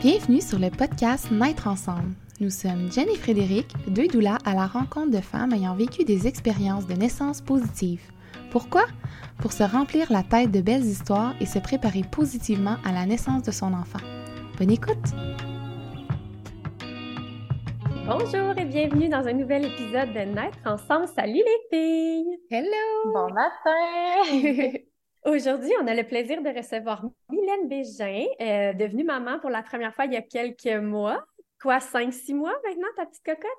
Bienvenue sur le podcast Naître ensemble. Nous sommes Jen et Frédéric, deux doulas à la rencontre de femmes ayant vécu des expériences de naissance positives. Pourquoi? Pour se remplir la tête de belles histoires et se préparer positivement à la naissance de son enfant. Bonne écoute! Bonjour et bienvenue dans un nouvel épisode de Naître ensemble. Salut les filles! Hello! Bon matin! Aujourd'hui, on a le plaisir de recevoir Mylène Bégin, euh, devenue maman pour la première fois il y a quelques mois. Quoi, cinq, six mois maintenant, ta petite cocotte?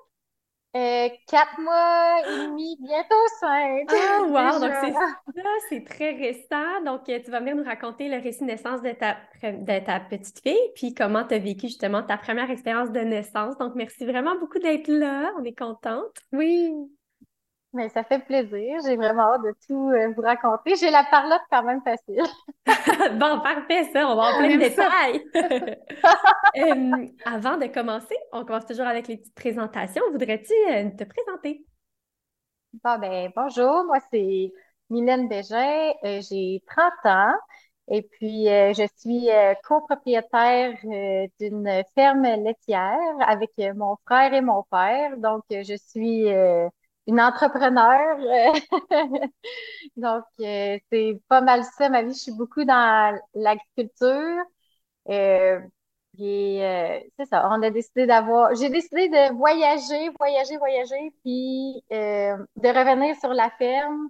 Euh, quatre mois et demi, bientôt cinq. Ah, wow! Donc, c'est ça, c'est très récent. Donc, euh, tu vas venir nous raconter le récit de naissance de ta, de ta petite fille, puis comment tu as vécu justement ta première expérience de naissance. Donc, merci vraiment beaucoup d'être là. On est contente. Oui. Mais ça fait plaisir. J'ai vraiment hâte de tout euh, vous raconter. J'ai la parlotte quand même facile. bon, parfait, ça. On va en plein de détails. euh, avant de commencer, on commence toujours avec les petites présentations. Voudrais-tu euh, te présenter? Bon, ben, bonjour. Moi, c'est Mylène Bégin. Euh, j'ai 30 ans. Et puis, je suis copropriétaire d'une ferme laitière avec mon frère et mon père. Donc, je suis une entrepreneur. Donc, euh, c'est pas mal ça, ma vie. Je suis beaucoup dans l'agriculture. Euh, et euh, c'est ça, on a décidé d'avoir... J'ai décidé de voyager, voyager, voyager, puis de revenir sur la ferme.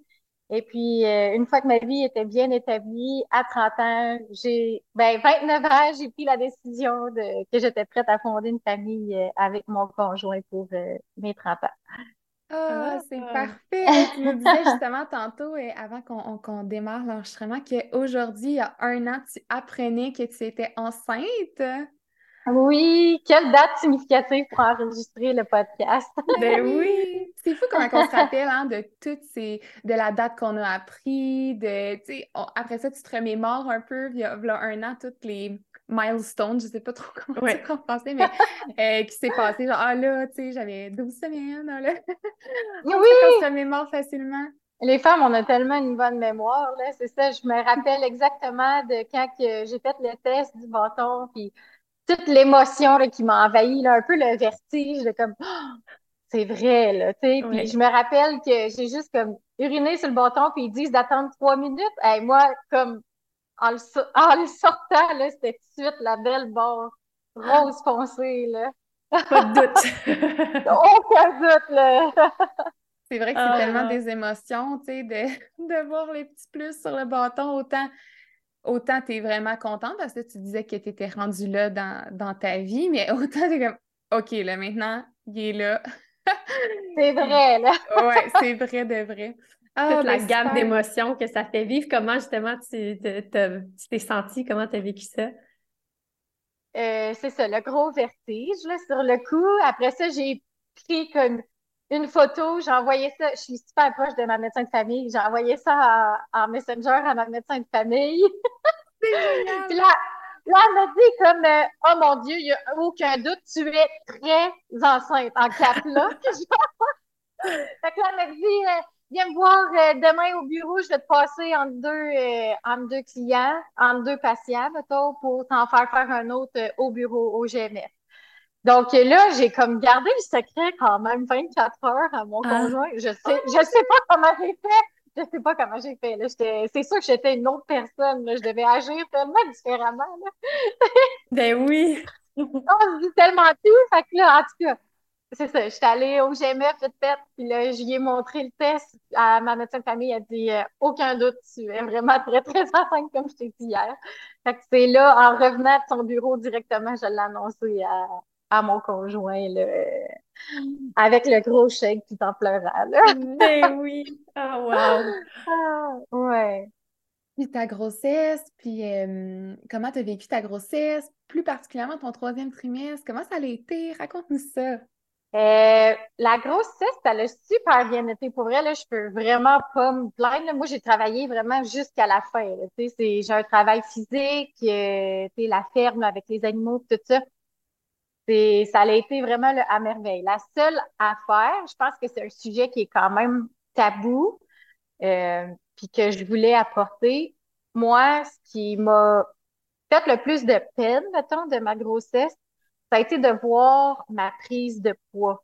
Et puis, une fois que ma vie était bien établie, à 30 ans, j'ai, ben, 29 ans, j'ai pris la décision de, que j'étais prête à fonder une famille avec mon conjoint pour mes 30 ans. Ah, c'est parfait! Tu me disais justement tantôt, et avant qu'on démarre l'enregistrement, qu'aujourd'hui, il y a un an, tu apprenais que tu étais enceinte? Oui, quelle date significative pour enregistrer le podcast. Ben oui! C'est fou comment on se rappelle hein, de toutes ces. de la date qu'on a appris, de. Tu sais, après ça, tu te remémores un peu, il y a, un an, toutes les milestone, je sais pas trop comment ouais. dire en français, mais euh, qui s'est passé, genre, ah là, tu sais, j'avais 12 semaines, ah, là. oui! On se mémoire facilement. Les femmes, on a tellement une bonne mémoire, là, c'est ça, je me rappelle exactement de quand j'ai fait le test du bâton, puis toute l'émotion qui m'a envahi, là, un peu le vertige de comme, oh, c'est vrai, là, tu sais, puis je me rappelle que j'ai juste comme uriné sur le bâton, puis ils disent d'attendre trois minutes, et moi, comme en le, sortant, là, c'était tout de suite la belle barre rose foncée, là. Pas de doute. Aucun doute, là. C'est vrai que c'est ah, tellement des émotions, tu sais, de, de voir les petits plus sur le bâton, autant autant tu es vraiment contente parce que tu disais que tu étais rendue là dans, dans, ta vie, mais autant tu es comme OK, là, maintenant, il est là. c'est vrai, là. ouais, c'est vrai de vrai. Ah, Toute la ben, gamme d'émotions que ça fait vivre. Comment justement tu t'es senti? Comment tu as vécu ça? Euh, c'est ça, le gros vertige là, sur le coup. Après ça, j'ai pris comme une photo, j'ai envoyé ça, je suis super proche de ma médecin de famille, j'ai envoyé ça en, Messenger à ma médecin de famille. C'est génial! Puis là, là, elle m'a dit comme euh, Oh mon Dieu, il n'y a aucun doute, tu es très enceinte en cap là. fait que là, elle m'a dit euh, Viens me voir euh, demain au bureau, je vais te passer entre deux, euh, entre deux clients, entre deux patients, mettons, pour t'en faire faire un autre euh, au bureau, au GMF. Donc là, j'ai comme gardé le secret quand même 24 heures à mon ah. conjoint. Je sais, je sais pas comment j'ai fait. Je sais pas comment j'ai fait. Là. C'est sûr que j'étais une autre personne. Là. Je devais agir tellement différemment. Là. ben oui. On se dit tellement tout. Fait que là, en tout cas, c'est ça, j'étais allée au GMF vite fait, puis là, j'y ai montré le test à ma médecin de famille. Elle a dit euh, aucun doute, tu es vraiment très, très enceinte, comme je t'ai dit hier. Fait que c'est là, en revenant de son bureau directement, je l'ai annoncé à, à mon conjoint, là, avec le gros chèque tout en pleurant. Là. Ben oui! Ah, oh, wow! Ah, ouais. Puis ta grossesse, puis euh, comment tu as vécu ta grossesse, plus particulièrement ton troisième trimestre, comment ça a été? Raconte-nous ça. Euh, la grossesse, elle a super bien été. Pour vrai, là, je peux vraiment pas me plaindre. Moi, j'ai travaillé vraiment jusqu'à la fin. J'ai un travail physique, euh, la ferme avec les animaux, tout ça. Ça a été vraiment le, à merveille. La seule affaire, je pense que c'est un sujet qui est quand même tabou, euh, puis que je voulais apporter. Moi, ce qui m'a fait le plus de peine, mettons, de ma grossesse, ça a été de voir ma prise de poids.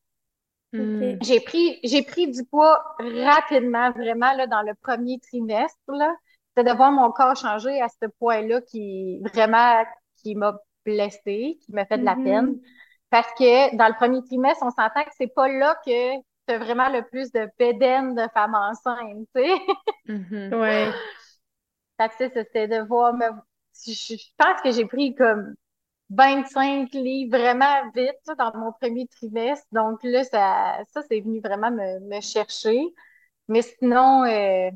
Hmm. J'ai pris, j'ai pris du poids rapidement, vraiment, là, dans le premier trimestre, là. C'était de voir mon corps changer à ce point-là qui, vraiment, qui m'a blessée, qui m'a fait de la Mhm. peine. Parce que dans le premier trimestre, on s'entend que c'est pas là que t'as vraiment le plus de bédaine de femme enceinte, tu sais. Mhm. Ouais. Fait que c'est ça, c'était de voir me... Je, je pense que j'ai pris comme 25 livres vraiment vite là, dans mon premier trimestre. Donc là, ça, ça c'est venu vraiment me, me chercher. Mais sinon, euh,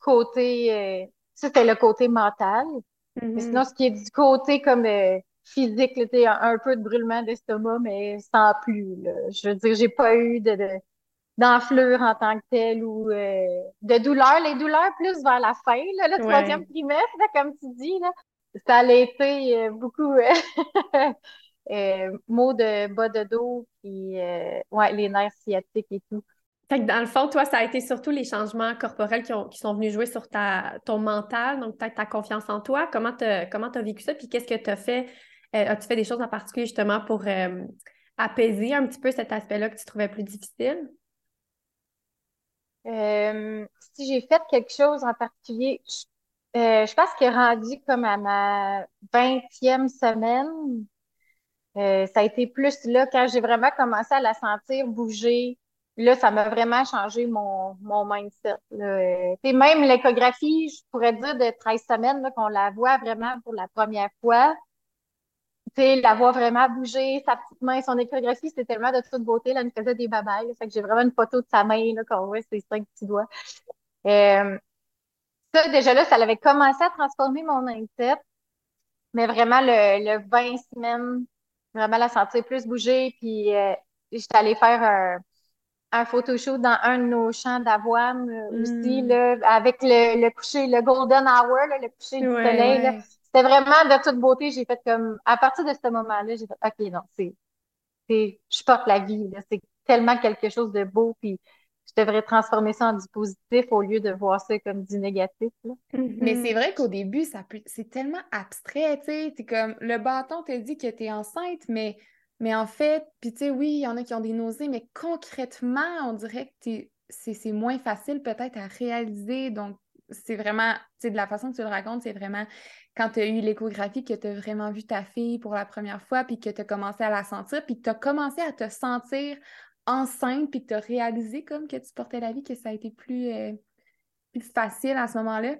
côté... euh, ça, c'était le côté mental. Mais Mhm. sinon, ce qui est du côté comme euh, physique, là, un, un peu de brûlement d'estomac, mais sans plus. Là. Je veux dire, j'ai pas eu de, de- d'enflure en tant que telle ou euh, de douleur. Les douleurs plus vers la fin, là, le Ouais. troisième trimestre, là, comme tu dis, là, ça a été euh, beaucoup euh, euh, maux de bas de dos, puis ouais, les nerfs sciatiques et tout. Fait que dans le fond, toi, ça a été surtout les changements corporels qui, ont- qui sont venus jouer sur ta, ton mental, donc peut-être ta confiance en toi. Comment tu comment as vécu ça? Puis qu'est-ce que tu as fait? Euh, as-tu fait des choses en particulier justement pour euh, apaiser un petit peu cet aspect-là que tu trouvais plus difficile? Euh, si j'ai fait quelque chose en particulier, je, euh, je pense que rendu comme à ma vingtième semaine, euh, ça a été plus là quand j'ai vraiment commencé à la sentir bouger. Là, ça m'a vraiment changé mon, mon mindset. Là. Sais, même l'échographie, je pourrais dire de 13 semaines qu'on la voit vraiment pour la première fois. Tu sais, la voix vraiment bouger, sa petite main, son échographie, c'était tellement de toute beauté. Là, elle nous faisait des babayes. Fait que j'ai vraiment une photo de sa main, là, qu'on voit ses cinq petits doigts. Euh, ça, déjà là, ça avait commencé à transformer mon mindset. Mais vraiment, le, le 20 semaines, vraiment la sentir plus bouger. Puis, euh, j'étais allée faire un, un photoshoot dans un de nos champs d'avoine euh, aussi, Mm. là, avec le, le coucher, le golden hour, là, le coucher du Ouais, soleil. ouais. C'était vraiment de toute beauté. J'ai fait comme, à partir de ce moment-là, j'ai fait, OK, non, c'est, je porte la vie. C'est tellement quelque chose de beau, puis je devrais transformer ça en du positif au lieu de voir ça comme du négatif, là. Mais Mhm. c'est vrai qu'au début, ça peut... c'est tellement abstrait, tu sais. T'es comme, le bâton te dit que t'es enceinte, mais, mais en fait, puis tu sais, oui, il y en a qui ont des nausées, mais concrètement, on dirait que t'es... c'est c'est moins facile peut-être à réaliser. Donc, c'est vraiment, tu sais, de la façon que tu le racontes, c'est vraiment quand tu as eu l'échographie, que tu as vraiment vu ta fille pour la première fois, puis que tu as commencé à la sentir, puis que tu as commencé à te sentir enceinte, puis que tu as réalisé comme que tu portais la vie, que ça a été plus, euh, plus facile à ce moment-là?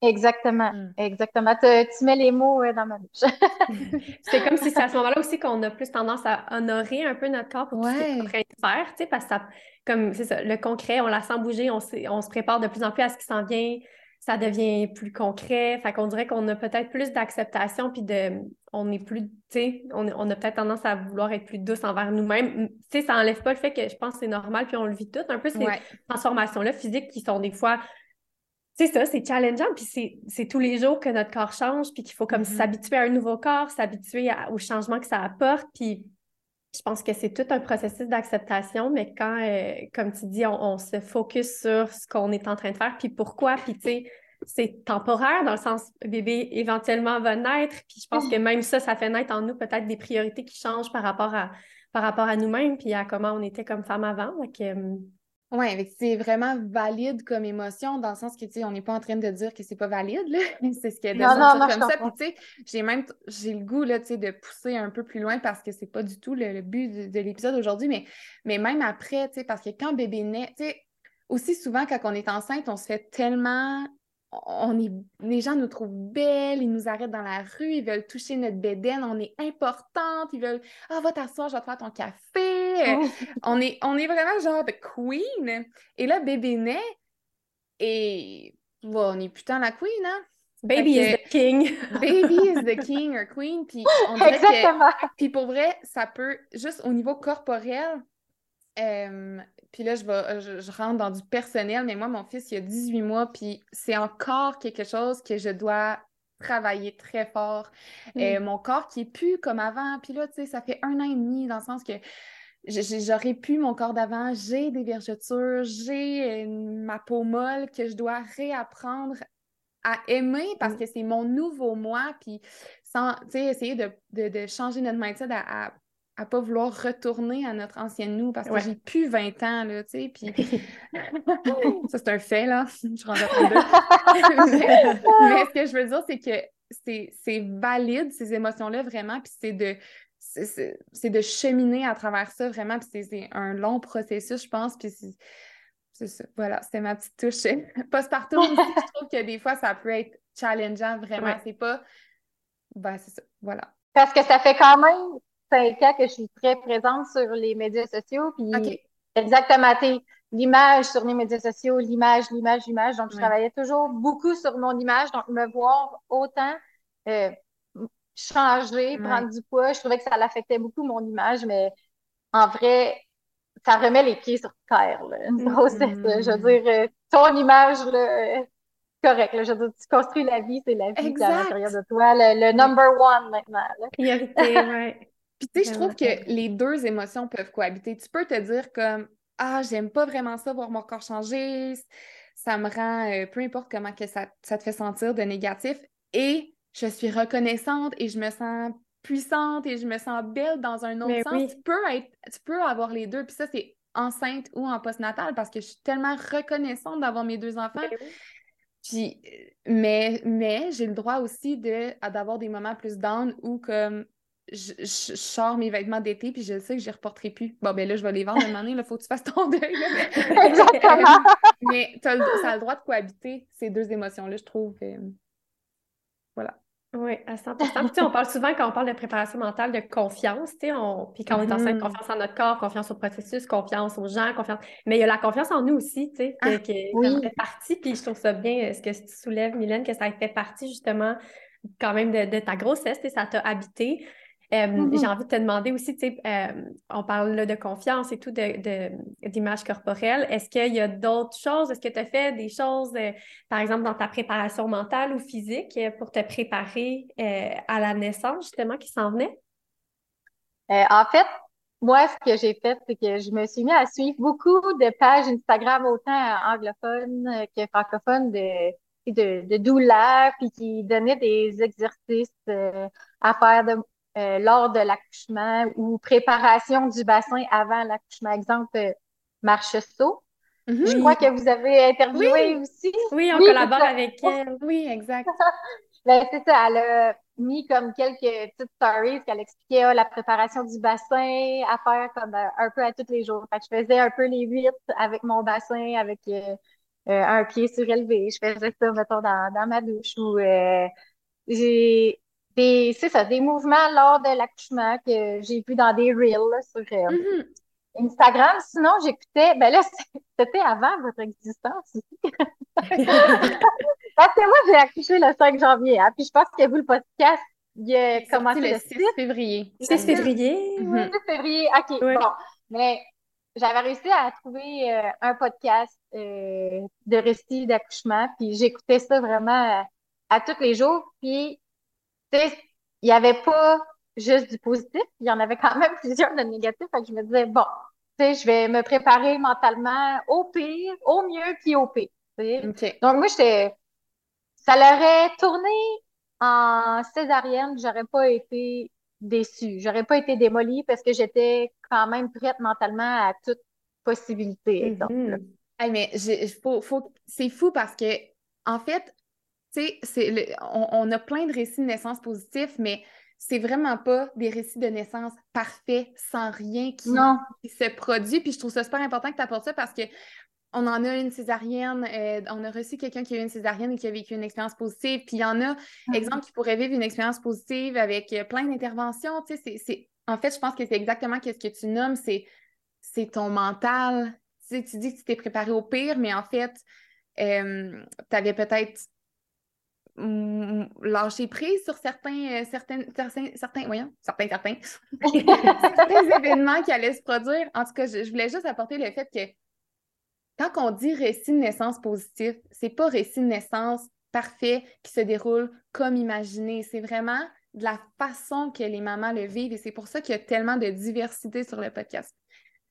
Exactement, Mm. exactement. Tu, tu mets les mots euh, dans ma bouche. C'est comme si c'est à ce moment-là aussi qu'on a plus tendance à honorer un peu notre corps pour tout ce qu'il est en Ouais. train de faire, tu sais, parce que ça, comme c'est ça, le concret, on la sent bouger, on, on se prépare de plus en plus à ce qui s'en vient, ça devient plus concret, fait qu'on dirait qu'on a peut-être plus d'acceptation, puis de, on est plus, tu sais, on, on a peut-être tendance à vouloir être plus douce envers nous-mêmes, tu sais, ça enlève pas le fait que je pense que c'est normal, puis on le vit tout, un peu ces Ouais. transformations-là physiques qui sont des fois c'est ça, c'est challengeant, puis c'est, c'est tous les jours que notre corps change, puis qu'il faut comme Mhm. s'habituer à un nouveau corps, s'habituer à- au changement que ça apporte, puis je pense que c'est tout un processus d'acceptation, mais quand, euh, comme tu dis, on, on se focus sur ce qu'on est en train de faire, puis pourquoi, puis tu sais, c'est temporaire dans le sens bébé éventuellement va naître, puis je pense que même ça, ça fait naître en nous peut-être des priorités qui changent par rapport à, par rapport à nous-mêmes, puis à comment on était comme femme avant. Donc, euh, Que c'est vraiment valide comme émotion, dans le sens que, tu sais, on n'est pas en train de dire que c'est pas valide, là. C'est ce que de Non, non, sentir non, je comme ça. Puis, tu sais, j'ai même, j'ai le goût, là, tu sais, de pousser un peu plus loin parce que c'est pas du tout le, le but de, de l'épisode aujourd'hui, mais, mais même après, tu sais, parce que quand bébé naît, tu sais, aussi souvent, quand on est enceinte, on se fait tellement. On est, les gens nous trouvent belles, ils nous arrêtent dans la rue, ils veulent toucher notre bédaine, on est importante, ils veulent Ah, va t'asseoir, je vais te faire ton café. Euh, on est, on est vraiment genre de queen. Et là, bébé naît et bon, on n'est putain la queen, hein? baby is the king. Baby is the king or queen. Puis on dirait que Exactement. puis pour vrai, ça peut, juste au niveau corporel, euh, puis là, je, vais, je, je rentre dans du personnel, mais moi, mon fils, il a 18 mois, puis c'est encore quelque chose que je dois travailler très fort. Euh, mon corps qui est plus comme avant, puis là, tu sais, ça fait un an et demi, dans le sens que j'aurais pu mon corps d'avant, j'ai des vergetures, j'ai euh, ma peau molle que je dois réapprendre à aimer parce Mm. que c'est mon nouveau moi, puis sans, tu sais, essayer de, de, de changer notre mindset à, à, à pas vouloir retourner à notre ancienne nous parce que Ouais. j'ai plus 20 ans, là, tu sais, puis ça, c'est un fait, là, je rentre à 32. mais, mais ce que je veux dire, c'est que c'est valide, ces émotions-là, vraiment, puis c'est de c'est- de cheminer à travers ça, vraiment, puis c'est- un long processus, je pense, puis c'est ça. Voilà, c'était ma petite touche. Postpartum je trouve que des fois, ça peut être challengeant, vraiment. Ouais. C'est pas... Ben, c'est ça. Voilà. Parce que ça fait quand même cinq ans que je suis très présente sur les médias sociaux. Puis exactement, l'image sur les médias sociaux, l'image, l'image, l'image. Donc, je Ouais. travaillais toujours beaucoup sur mon image. Donc, me voir autant euh, changer, Ouais. prendre du poids, je trouvais que ça l'affectait beaucoup mon image, mais en vrai, ça remet les pieds sur terre, là, une Mhm. grossesse. là. Je veux dire, euh, ton image, là, euh, correct. Là, je veux dire, tu construis la vie, c'est la vie qui est à l'intérieur de toi. Le, le number one maintenant. Priorité, ouais. Puis, tu sais, je trouve que les deux émotions peuvent cohabiter. Tu peux te dire comme Ah, j'aime pas vraiment ça, voir mon corps changer. Ça me rend, euh, peu importe comment que ça, ça te fait sentir de négatif. Et je suis reconnaissante et je me sens puissante et je me sens belle dans un autre Mais sens. oui. Tu peux être, tu peux avoir les deux. Puis ça, c'est enceinte ou en postnatal parce que je suis tellement reconnaissante d'avoir mes deux enfants. Oui. Puis, euh, mais, mais j'ai le droit aussi de, d'avoir des moments plus down où comme je, je, sors mes vêtements d'été puis je sais que je les reporterai plus. Bon, ben là, je vais les vendre un moment donné, il faut que tu fasses ton deuil. mais Exactement. mais t'as le- ça a le droit de cohabiter, ces deux émotions-là, je trouve. Voilà. Oui, à 100 Puis, tu sais, on parle souvent, quand on parle de préparation mentale, de confiance, tu sais, on... puis quand on est enceinte, Mhm. confiance en notre corps, confiance au processus, confiance aux gens, confiance... Mais il y a la confiance en nous aussi, tu sais, que, Ah, que oui. fait partie, puis je trouve ça bien, euh, ce que tu soulèves, Mylène, que ça fait partie, justement, quand même de, de ta grossesse, ça t'a habité. Euh, Mhm. J'ai envie de te demander aussi, tu sais, euh, on parle là de confiance et tout, de, de- d'image corporelle. Est-ce qu'il y a d'autres choses? Est-ce que tu as fait des choses, euh, par exemple, dans ta préparation mentale ou physique euh, pour te préparer euh, à la naissance, justement, qui s'en venait? En fait, moi, ce que j'ai fait, c'est que je me suis mis à suivre beaucoup de pages Instagram, autant anglophones que francophones, de, de, de doula, puis qui donnaient des exercices euh, à faire de, euh, lors de l'accouchement ou préparation du bassin avant l'accouchement. Exemple, euh, marche saut. Mhm. Je crois que vous avez interviewé Oui. aussi. Oui, on Oui, collabore avec elle. Oui, exact. Ben, c'est ça, elle a mis comme quelques petites stories qu'elle expliquait ah, la préparation du bassin à faire comme euh, un peu à tous les jours. Fait que je faisais un peu les huit avec mon bassin, avec euh, un pied surélevé. Je faisais ça, mettons, dans, dans ma douche ou euh, j'ai des, c'est ça, des mouvements lors de l'accouchement que j'ai vu dans des reels là, sur euh, Mhm. Instagram. Sinon, j'écoutais, ben là, c'était avant votre existence aussi. Parce que moi, j'ai accouché le 5 janvier, hein, puis je pense que vous, le podcast, il a commencé le le 6 6 février. 6 février, Mhm. ouais. février. OK, Ouais. bon. Mais j'avais réussi à trouver euh, un podcast euh, de récits d'accouchement, puis j'écoutais ça vraiment euh, à tous les jours. Puis, tu sais, il n'y avait pas juste du positif, il y en avait quand même plusieurs de négatifs. Fait que je me disais, bon, tu sais, je vais me préparer mentalement au pire, au mieux, puis au pire. Donc, moi, j'étais. Ça l'aurait tourné en césarienne, j'aurais pas été déçue. J'aurais pas été démolie parce que j'étais quand même prête mentalement à toute possibilité. Mhm. Hey, mais j'ai- faut, faut, c'est fou parce que, en fait, tu sais, on, on a plein de récits de naissance positifs, mais c'est vraiment pas des récits de naissance parfaits, sans rien qui, Non. qui se produit. Puis je trouve ça super important que tu apportes ça parce que on en a une césarienne, euh, on a reçu quelqu'un qui a eu une césarienne et qui a vécu une expérience positive. Puis il y en a, exemple, qui pourrait vivre une expérience positive avec euh, plein d'interventions. Tu sais, c'est, c'est- En fait, je pense que c'est exactement ce que tu nommes, c'est, c'est ton mental. Tu sais, tu dis que tu t'es préparé au pire, mais en fait, tu avais peut-être lâché prise sur certains, euh, certains, certains, certains, voyons, certains, certains, certains événements qui allaient se produire. En tout cas, je, je voulais juste apporter le fait que quand on dit récit de naissance positif, c'est pas récit de naissance parfait qui se déroule comme imaginé. C'est vraiment de la façon que les mamans le vivent et c'est pour ça qu'il y a tellement de diversité sur le podcast.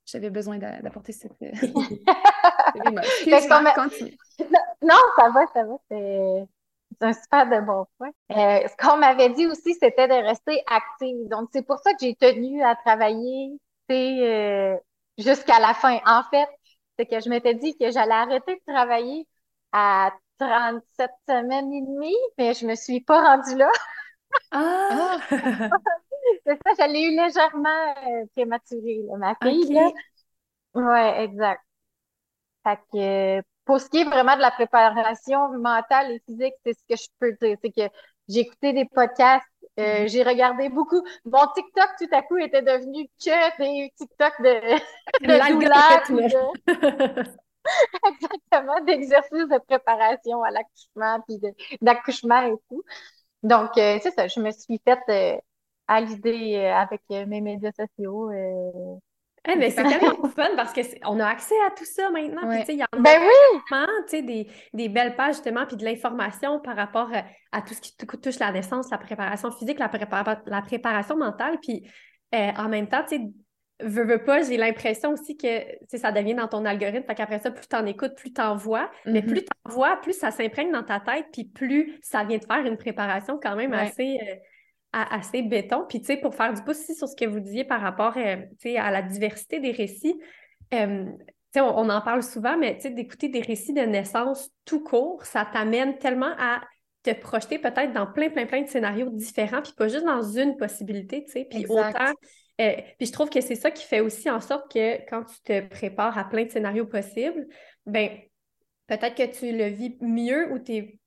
J'avais besoin d'a- d'apporter cette. euh, cette. Non, ça va, ça va. Un super de bon point. Euh, ce qu'on m'avait dit aussi, c'était de rester active. Donc, c'est pour ça que j'ai tenu à travailler euh, jusqu'à la fin. En fait, c'est que je m'étais dit que j'allais arrêter de travailler à 37 semaines et demie, mais je me suis pas rendue là. Ah! c'est ça, j'allais eu légèrement euh, prématurée, ma fille. Là. Ouais, exact. Fait que pour ce qui est vraiment de la préparation mentale et physique, c'est ce que je peux dire. C'est que j'ai écouté des podcasts, euh, mm-hmm. j'ai regardé beaucoup. Mon TikTok, tout à coup, était devenu que des TikTok de, de Exactement, d'exercices de préparation à l'accouchement, puis d'accouchement et tout. Donc, euh, c'est ça, je me suis faite euh, à l'idée avec mes médias sociaux. Eh, mais c'est tellement fun parce qu'on a accès à tout ça maintenant. il y a ben oui! des, des belles pages justement, puis de l'information par rapport euh, à tout ce qui touche la naissance, la préparation physique, la, la préparation mentale. Puis euh, en même temps, tu sais, veux, veux pas, j'ai l'impression aussi que ça devient dans ton algorithme. Fait qu'après ça, plus tu en écoutes, plus tu en vois. Mais mm-hmm. plus tu en vois, plus ça s'imprègne dans ta tête, puis plus ça vient de faire une préparation quand même assez. Euh, assez béton. Puis, tu sais, pour faire du pouce aussi sur ce que vous disiez par rapport euh, à la diversité des récits, euh, on, on, en parle souvent, mais d'écouter des récits de naissance tout court, ça t'amène tellement à te projeter peut-être dans plein, plein, plein de scénarios différents, puis pas juste dans une possibilité, tu sais. Puis autant. Euh, puis je trouve que c'est ça qui fait aussi en sorte que quand tu te prépares à plein de scénarios possibles, ben peut-être que tu le vis mieux ou tu es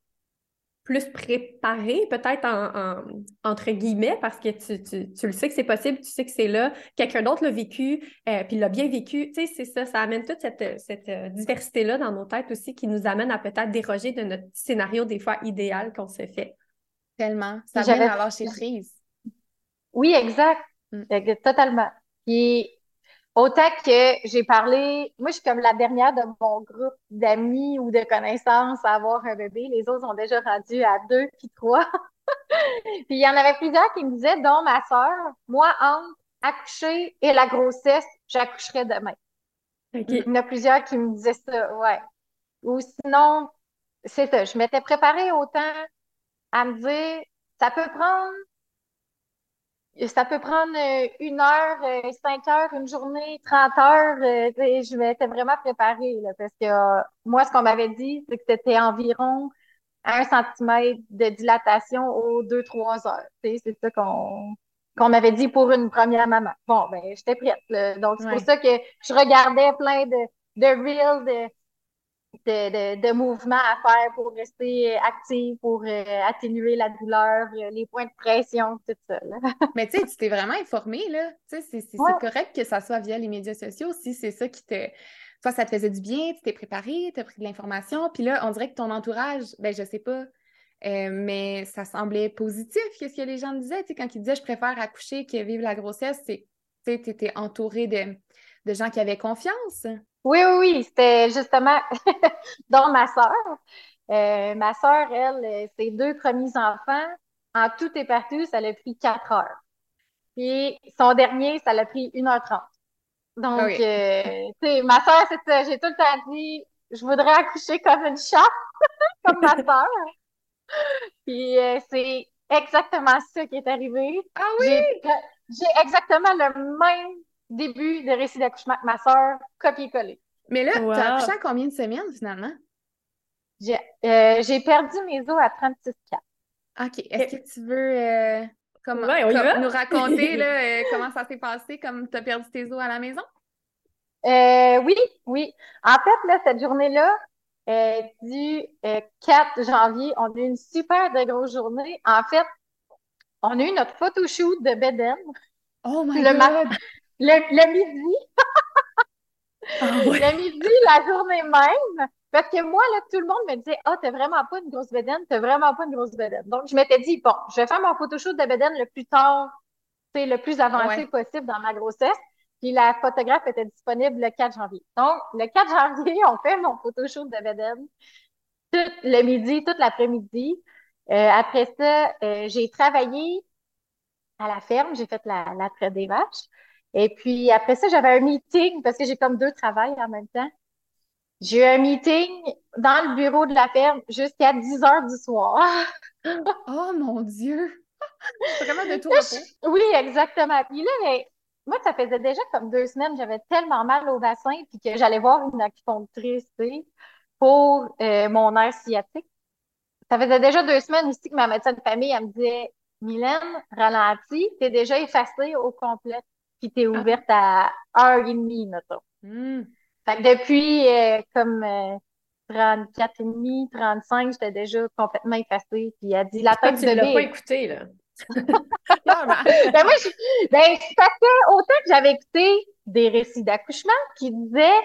plus préparé, peut-être en, entre guillemets, parce que tu, le sais que c'est possible, tu sais que c'est là, quelqu'un d'autre l'a vécu, euh, puis l'a bien vécu. Tu sais, c'est ça, ça amène toute cette, euh, diversité-là dans nos têtes aussi qui nous amène à peut-être déroger de notre scénario des fois idéal qu'on se fait. Tellement. Ça amène à lâcher prise. Oui, exact. Mm. Totalement. Puis Autant que j'ai parlé, moi, je suis comme la dernière de mon groupe d'amis ou de connaissances à avoir un bébé. Les autres ont déjà rendu à deux puis trois. puis il y en avait plusieurs qui me disaient, dont ma soeur, moi, entre accoucher et la grossesse, j'accoucherai demain. Il y en a plusieurs qui me disaient ça, ouais. Ou sinon, c'est ça, je m'étais préparée autant à me dire, ça peut prendre ça peut prendre euh, une heure, euh, cinq heures, une journée, trente heures. Euh, je m'étais vraiment préparée là, parce que moi, ce qu'on m'avait dit, c'est que c'était environ un centimètre de dilatation aux deux, trois heures. C'est ça qu'on qu'on m'avait dit pour une première maman. Bon, ben, j'étais prête. Donc, c'est pour ça que je regardais plein de, de reels de de, de, mouvements à faire pour rester active, pour euh, atténuer la douleur, euh, les points de pression, tout ça. Mais tu sais, tu t'es vraiment informé, là. Tu sais, c'est correct que ça soit via les médias sociaux si c'est ça qui te. Toi, ça te faisait du bien, tu t'es préparé, tu as pris de l'information, puis là, on dirait que ton entourage, ben je sais pas, euh, mais ça semblait positif, qu'est-ce que les gens disaient, tu sais, quand ils disaient « je préfère accoucher que vivre la grossesse », c'est, tu étais entouré de, de gens qui avaient confiance. Oui, oui, oui, c'était justement dans ma sœur. Euh, ma sœur, elle, euh, ses deux premiers enfants, en tout et partout, ça l'a pris quatre heures. Puis son dernier, ça l'a pris 1h30. Donc, euh, tu sais, ma sœur, c'est ça, j'ai tout le temps dit, je voudrais accoucher comme une chatte, comme ma sœur. Puis c'est exactement ça qui est arrivé. Ah oui? J'ai exactement le même début de récit d'accouchement avec ma soeur, copier-coller. Mais là, tu as accouché à combien de semaines finalement? Euh, j'ai perdu mes os à 36 cas. OK. Est-ce que tu veux euh, comment, nous raconter là, euh, comment ça s'est passé, comme tu as perdu tes os à la maison? oui, oui. En fait, là, cette journée-là, du 4 janvier, on a eu une super de grosse journée. En fait, on a eu notre photoshoot de Beden. Oh my God! Le, midi. Ah le midi, la journée même. Parce que moi, là, tout le monde me disait, ah, oh, t'as vraiment pas une grosse bedaine, t'as vraiment pas une grosse bedaine. Donc, je m'étais dit, bon, je vais faire mon photoshoot de bedaine le plus tard, c'est le plus avancé possible dans ma grossesse. Puis la photographe était disponible le 4 janvier. Donc, le 4 janvier, on fait mon photoshoot de bedaine tout le midi, toute l'après-midi. Euh, après ça, euh, j'ai travaillé à la ferme, j'ai fait la, la traite des vaches. Et puis après ça, j'avais un meeting parce que j'ai comme deux travails en même temps. J'ai eu un meeting dans le bureau de la ferme jusqu'à 10 heures du soir. oh mon Dieu! Vraiment de tout. Oui, exactement. Puis là, ben, moi, ça faisait déjà comme deux semaines, j'avais tellement mal au bassin, puis que j'allais voir une acupunctrice, pour euh, mon air sciatique. Ça faisait déjà deux semaines aussi que ma médecin de famille, elle me disait, Mylène, ralentis, t'es déjà effacée au complet, puis t'es ah. ouverte à heure et demie, mettons. Hmm. Fait que depuis euh, comme euh, 34 et demi, 35, j'étais déjà complètement effacée. Puis elle dit la tête de l'as pas écouté, là. ben moi, je, ben, ça fait autant que j'avais écouté des récits d'accouchement qui disaient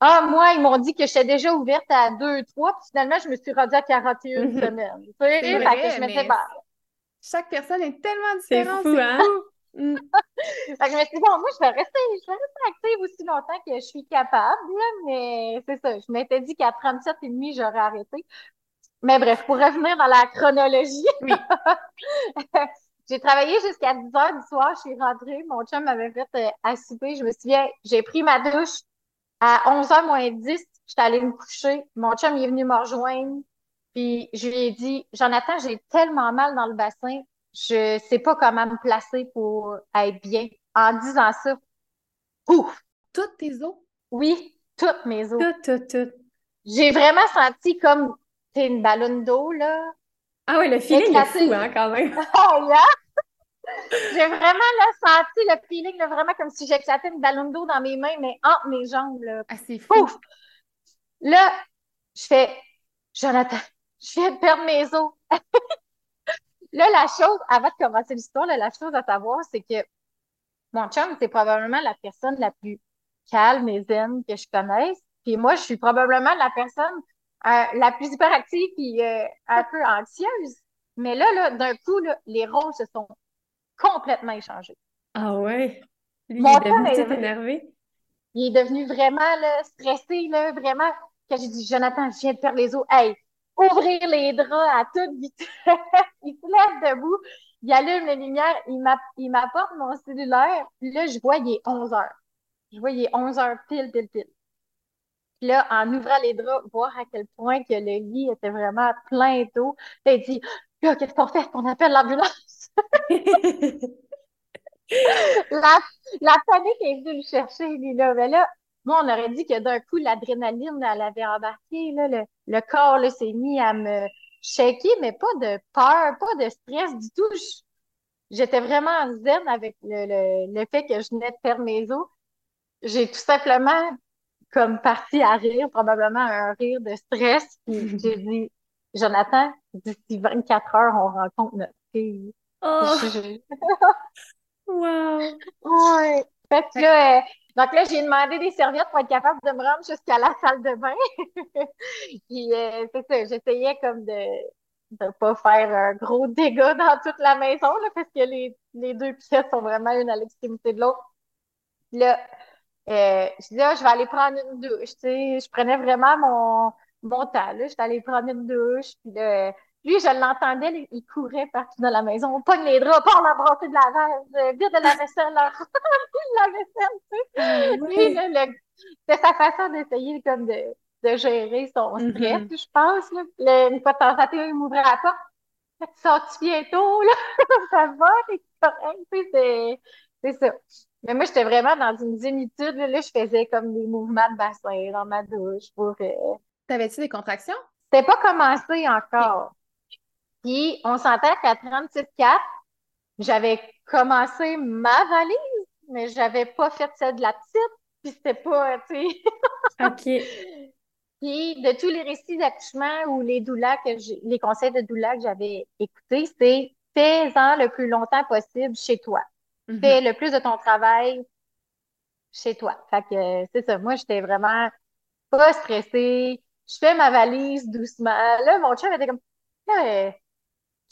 Ah, moi, ils m'ont dit que j'étais déjà ouverte à 2, 3, puis finalement, je me suis rendue à 41 mm -hmm. semaines. Tu sais, que je m'étais Chaque personne est tellement différente. C'est fou, hein? Mm. je me suis dit, bon, moi, je vais rester, je vais rester active aussi longtemps que je suis capable, mais c'est ça. Je m'étais dit qu'à 37 et demi, j'aurais arrêté. Mais bref, pour revenir dans la chronologie. Oui. j'ai travaillé jusqu'à 10 heures du soir, je suis rentrée, mon chum m'avait fait euh, à souper, je me souviens, j'ai pris ma douche à 11h moins 10, j'étais allée me coucher, mon chum il est venu me rejoindre, puis je lui ai dit, Jonathan, j'ai tellement mal dans le bassin, je sais pas comment me placer pour être bien. En disant ça, ouf! Toutes tes os? Oui, toutes mes os. Toutes, toutes, toutes. J'ai vraiment senti comme t'es une ballonne d'eau, là. Ah oui, le feeling est fou, hein, quand même. oh, J'ai vraiment là, senti le feeling, là, vraiment comme si j'éclatais une ballonne d'eau dans mes mains, mais entre mes jambes. Là. Ah, c'est fou. Ouf! Là, je fais Jonathan, je viens de perdre mes os. Là, la chose, avant de commencer l'histoire, la chose à savoir, c'est que mon chum, c'est probablement la personne la plus calme et zen que je connaisse. Puis moi, je suis probablement la personne euh, la plus hyperactive et euh, un peu anxieuse. Mais là, là d'un coup, là, les rôles se sont complètement échangés. Ah ouais? Lui, mon il est devenu est énervé. Il est devenu vraiment là, stressé, là, vraiment. Quand j'ai dit, Jonathan, je viens de perdre les os. Hey, ouvrir les draps à toute vitesse. il se lève debout, il allume la lumière, il m'apporte mon cellulaire. Puis là, je vois, il est 11 heures. Je vois, il est 11 heures pile, pile, pile. Puis là, en ouvrant les draps, voir à quel point que le lit était vraiment plein d'eau. il dit, là, qu'est-ce qu'on fait? On appelle l'ambulance. la, la panique est venue le chercher, lui, là. Mais là, moi, on aurait dit que d'un coup, l'adrénaline, elle avait embarqué, là, le, le corps s'est mis à me shaker, mais pas de peur, pas de stress du tout. J'étais vraiment zen avec le, le, fait que je venais de perdre mes os. J'ai tout simplement comme parti à rire, probablement un rire de stress. J'ai dit, Jonathan, d'ici 24 heures, on rencontre notre fille. Oh! wow! Ouais. Fait que là, donc là, j'ai demandé des serviettes pour être capable de me rendre jusqu'à la salle de bain. Puis euh, c'est ça, j'essayais comme de ne pas faire un gros dégât dans toute la maison, là, parce que les, les deux pièces sont vraiment une à l'extrémité de l'autre. Là, euh, je disais, ah, je vais aller prendre une douche. Tu sais, je prenais vraiment mon, mon temps. Là. J'étais allée prendre une douche. Puis là, lui, je l'entendais, il courait partout dans la maison. On pogne les draps, on la brasser de vide de la vaisselle, de la vaisselle, tu sais. Lui, c'est sa façon d'essayer comme de, de gérer son mm-hmm. stress, je pense. Là. une fois de temps en temps, il m'ouvrait la porte. Tu sors-tu bientôt, là? ça va, t'es correct, c'est ça. Mais moi, j'étais vraiment dans une zénitude. Là, je faisais comme des mouvements de bassin dans ma douche pour. Euh... T'avais-tu des contractions? C'était pas commencé encore. Puis on sentait qu'à 36,4, j'avais commencé ma valise, mais j'avais pas fait celle de la petite, puis c'était pas, tu sais. OK. Puis de tous les récits d'accouchement ou les doulas que les conseils de doula que j'avais écoutés, c'est fais-en le plus longtemps possible chez toi. Mm-hmm. Fais le plus de ton travail chez toi. Fait que c'est ça. Moi, j'étais vraiment pas stressée. Je fais ma valise doucement. Là, mon chum était comme là,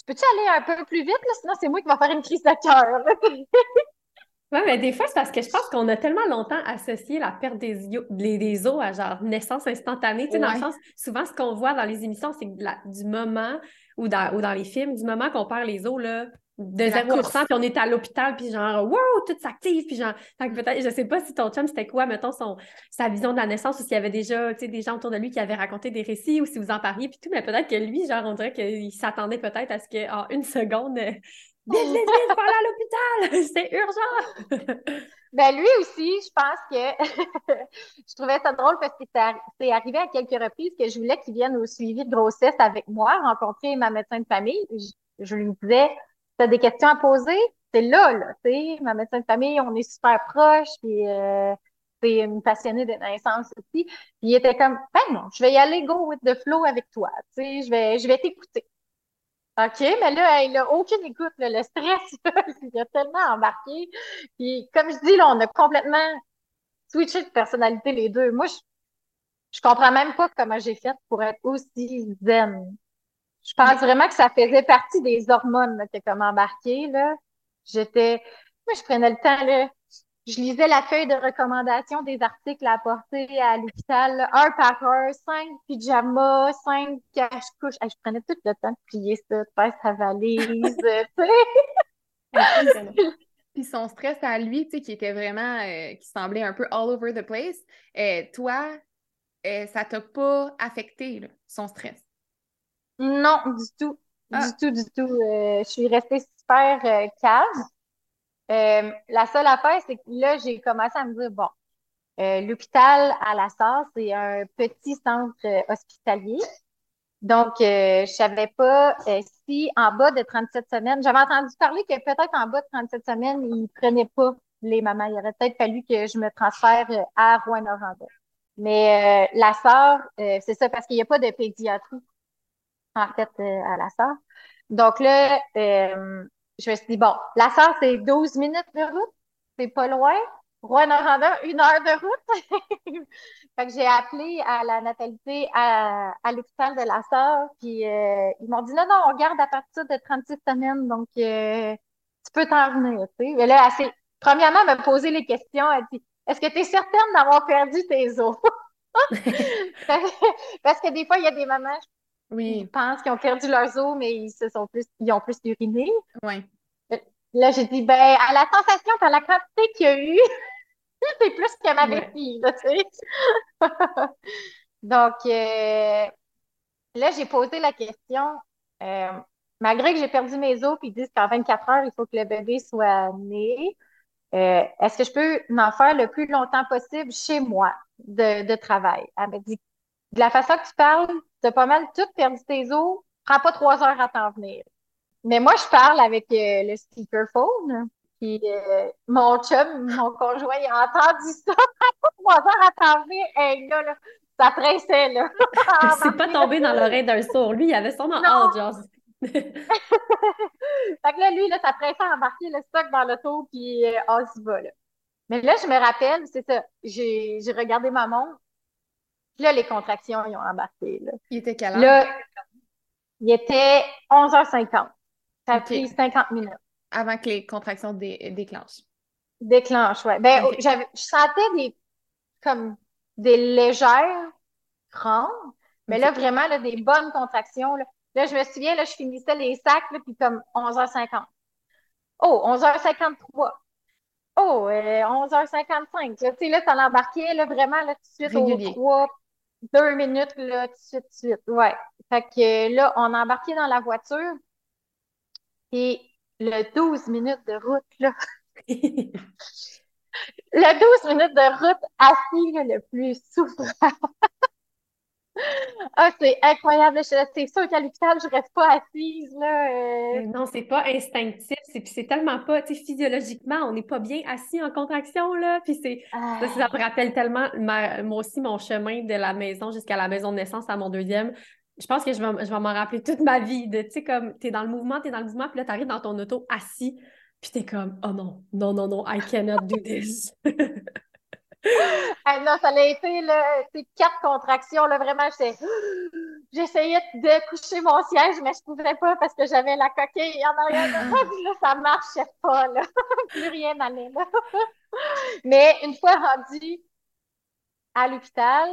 peux-tu aller un peu plus vite, là? Sinon, c'est moi qui vais faire une crise de cœur. oui, mais des fois, c'est parce que je pense qu'on a tellement longtemps associé la perte des, des os à genre naissance instantanée. Tu sais, dans le sens, souvent, ce qu'on voit dans les émissions, c'est du moment ou dans, ou dans les films, du moment qu'on perd les os, là, de C'est la 0 à course. 100, puis on est à l'hôpital, puis genre, wow, tout s'active, puis genre, fait que peut-être, je sais pas si ton chum, c'était quoi, mettons, son, sa vision de la naissance, ou s'il y avait déjà, tu sais, des gens autour de lui qui avaient raconté des récits, ou si vous en parliez, puis tout, mais peut-être que lui, genre, on dirait qu'il s'attendait peut-être à ce qu'en une seconde, euh, vite, vite, vite, à l'hôpital, c'est urgent! Ben lui aussi, je pense que je trouvais ça drôle parce que c'est arrivé à quelques reprises que je voulais qu'il vienne au suivi de grossesse avec moi, rencontrer ma médecin de famille. Je, je lui disais, tu as des questions à poser? C'est là, là, tu sais, ma médecin de famille, on est super proches, puis euh, c'est une passionnée de naissance aussi. Puis il était comme, ben non, je vais y aller go with the flow avec toi, tu je vais, je vais t'écouter. OK, mais là, il n'a aucune écoute, là, le stress, il a tellement embarqué. Puis, comme je dis, là, on a complètement switché de personnalité les deux. Moi, je, je comprends même pas comment j'ai fait pour être aussi zen. Je pense vraiment que ça faisait partie des hormones, là, qui a comme embarqué, là. J'étais, moi, je prenais le temps, là. Je lisais la feuille de recommandation des articles à apporter à l'hôpital, un par un, cinq pyjamas, cinq cache-couches. Je prenais tout le temps de plier ça, de faire sa valise. Puis son stress à lui, tu sais, qui était vraiment, euh, qui semblait un peu all over the place, euh, toi, euh, ça t'a pas affecté, son stress? Non, du tout. Ah. Du tout, du tout. Euh, je suis restée super euh, calme. Euh, la seule affaire, c'est que là, j'ai commencé à me dire, bon, euh, l'hôpital à la SAR, c'est un petit centre euh, hospitalier. Donc, euh, je savais pas euh, si en bas de 37 semaines, j'avais entendu parler que peut-être en bas de 37 semaines, ils prenaient pas les mamans. Il aurait peut-être fallu que je me transfère à Rouen-Noranda. Mais euh, la SAR, euh, c'est ça, parce qu'il n'y a pas de pédiatrie, en fait, euh, à la SAR. Donc là, euh, je me suis dit, bon, la SAR, c'est 12 minutes de route, c'est pas loin. Rouen-Noranda, une heure de route. fait que j'ai appelé à la natalité à, à l'hôpital de la SAR, puis euh, ils m'ont dit, non, non, on garde à partir de 36 semaines, donc euh, tu peux t'en venir, tu sais. Mais là, elle premièrement, elle m'a posé les questions, elle dit, est-ce que tu es certaine d'avoir perdu tes os? Parce que des fois, il y a des mamans Oui, pensent qu'ils ont perdu leurs os, mais ils se sont plus, ils ont plus uriné. oui. Là, j'ai dit, ben, à la sensation, à la quantité qu'il y a eu, c'est plus que ma là, tu sais. Donc, euh, là, j'ai posé la question, euh, malgré que j'ai perdu mes os, puis ils disent qu'en 24 heures, il faut que le bébé soit né, euh, est-ce que je peux en faire le plus longtemps possible chez moi de, de travail? Elle m'a dit, de la façon que tu parles, tu as pas mal tout perdu tes os, prends pas trois heures à t'en venir. Mais moi, je parle avec euh, le speakerphone. Puis euh, mon chum, mon conjoint, il a entendu ça. Prends pas trois heures à t'en venir. Hey, là, là, ça pressait, là. C'est pas tombé dans l'oreille d'un sourd. Lui, il avait sûrement Non. hâte, genre. Fait que là, lui, là, ça pressait à embarquer le stock dans l'auto, puis euh, on s'y va, là. Mais là, je me rappelle, c'est ça, j'ai regardé ma montre, là, les contractions, ils ont embarqué, là. Il était quelle heure? Là, il était 11h50. Ça a pris 50 minutes. Avant que les contractions dé- déclenchent. Déclenche, ouais. Ben, Ok. j'avais, je sentais des, comme, des légères crampes, mais Ok. là, vraiment, là, des bonnes contractions, là. Là, je me souviens, là, je finissais les sacs, là, puis comme 11h50. Oh, 11h53. Oh, euh, 11h55. Là, tu sais, là, ça l'embarquait, là, vraiment, là, tout de suite, Régulier. aux trois, deux minutes, là, tout de suite, tout de suite. Ouais. Fait que là, on a embarqué dans la voiture, et le 12 minutes de route, là, le 12 minutes de route assis, le plus souffrant. Ah, c'est incroyable. C'est sûr qu'à l'hôpital, je reste pas assise, là. euh. Non, c'est pas instinctif. C'est, tellement pas, tu sais, physiologiquement, on n'est pas bien assis en contraction, là. Puis c'est, Ah. ça, ça me rappelle tellement, ma- moi aussi, mon chemin de la maison jusqu'à la maison de naissance à mon deuxième. Je pense que je vais, je vais m'en rappeler toute ma vie. De, tu sais, comme, t'es dans le mouvement, t'es dans le mouvement, puis là, t'arrives dans ton auto assis, puis t'es comme, oh non, non, non, non, I cannot do this. Non, ça a été, là, quatre contractions, là, vraiment, j'essayais de coucher mon siège, mais je pouvais pas parce que j'avais la coquille en arrière de moi, ça marchait pas, là. Plus rien n'allait. Mais une fois rendu à l'hôpital,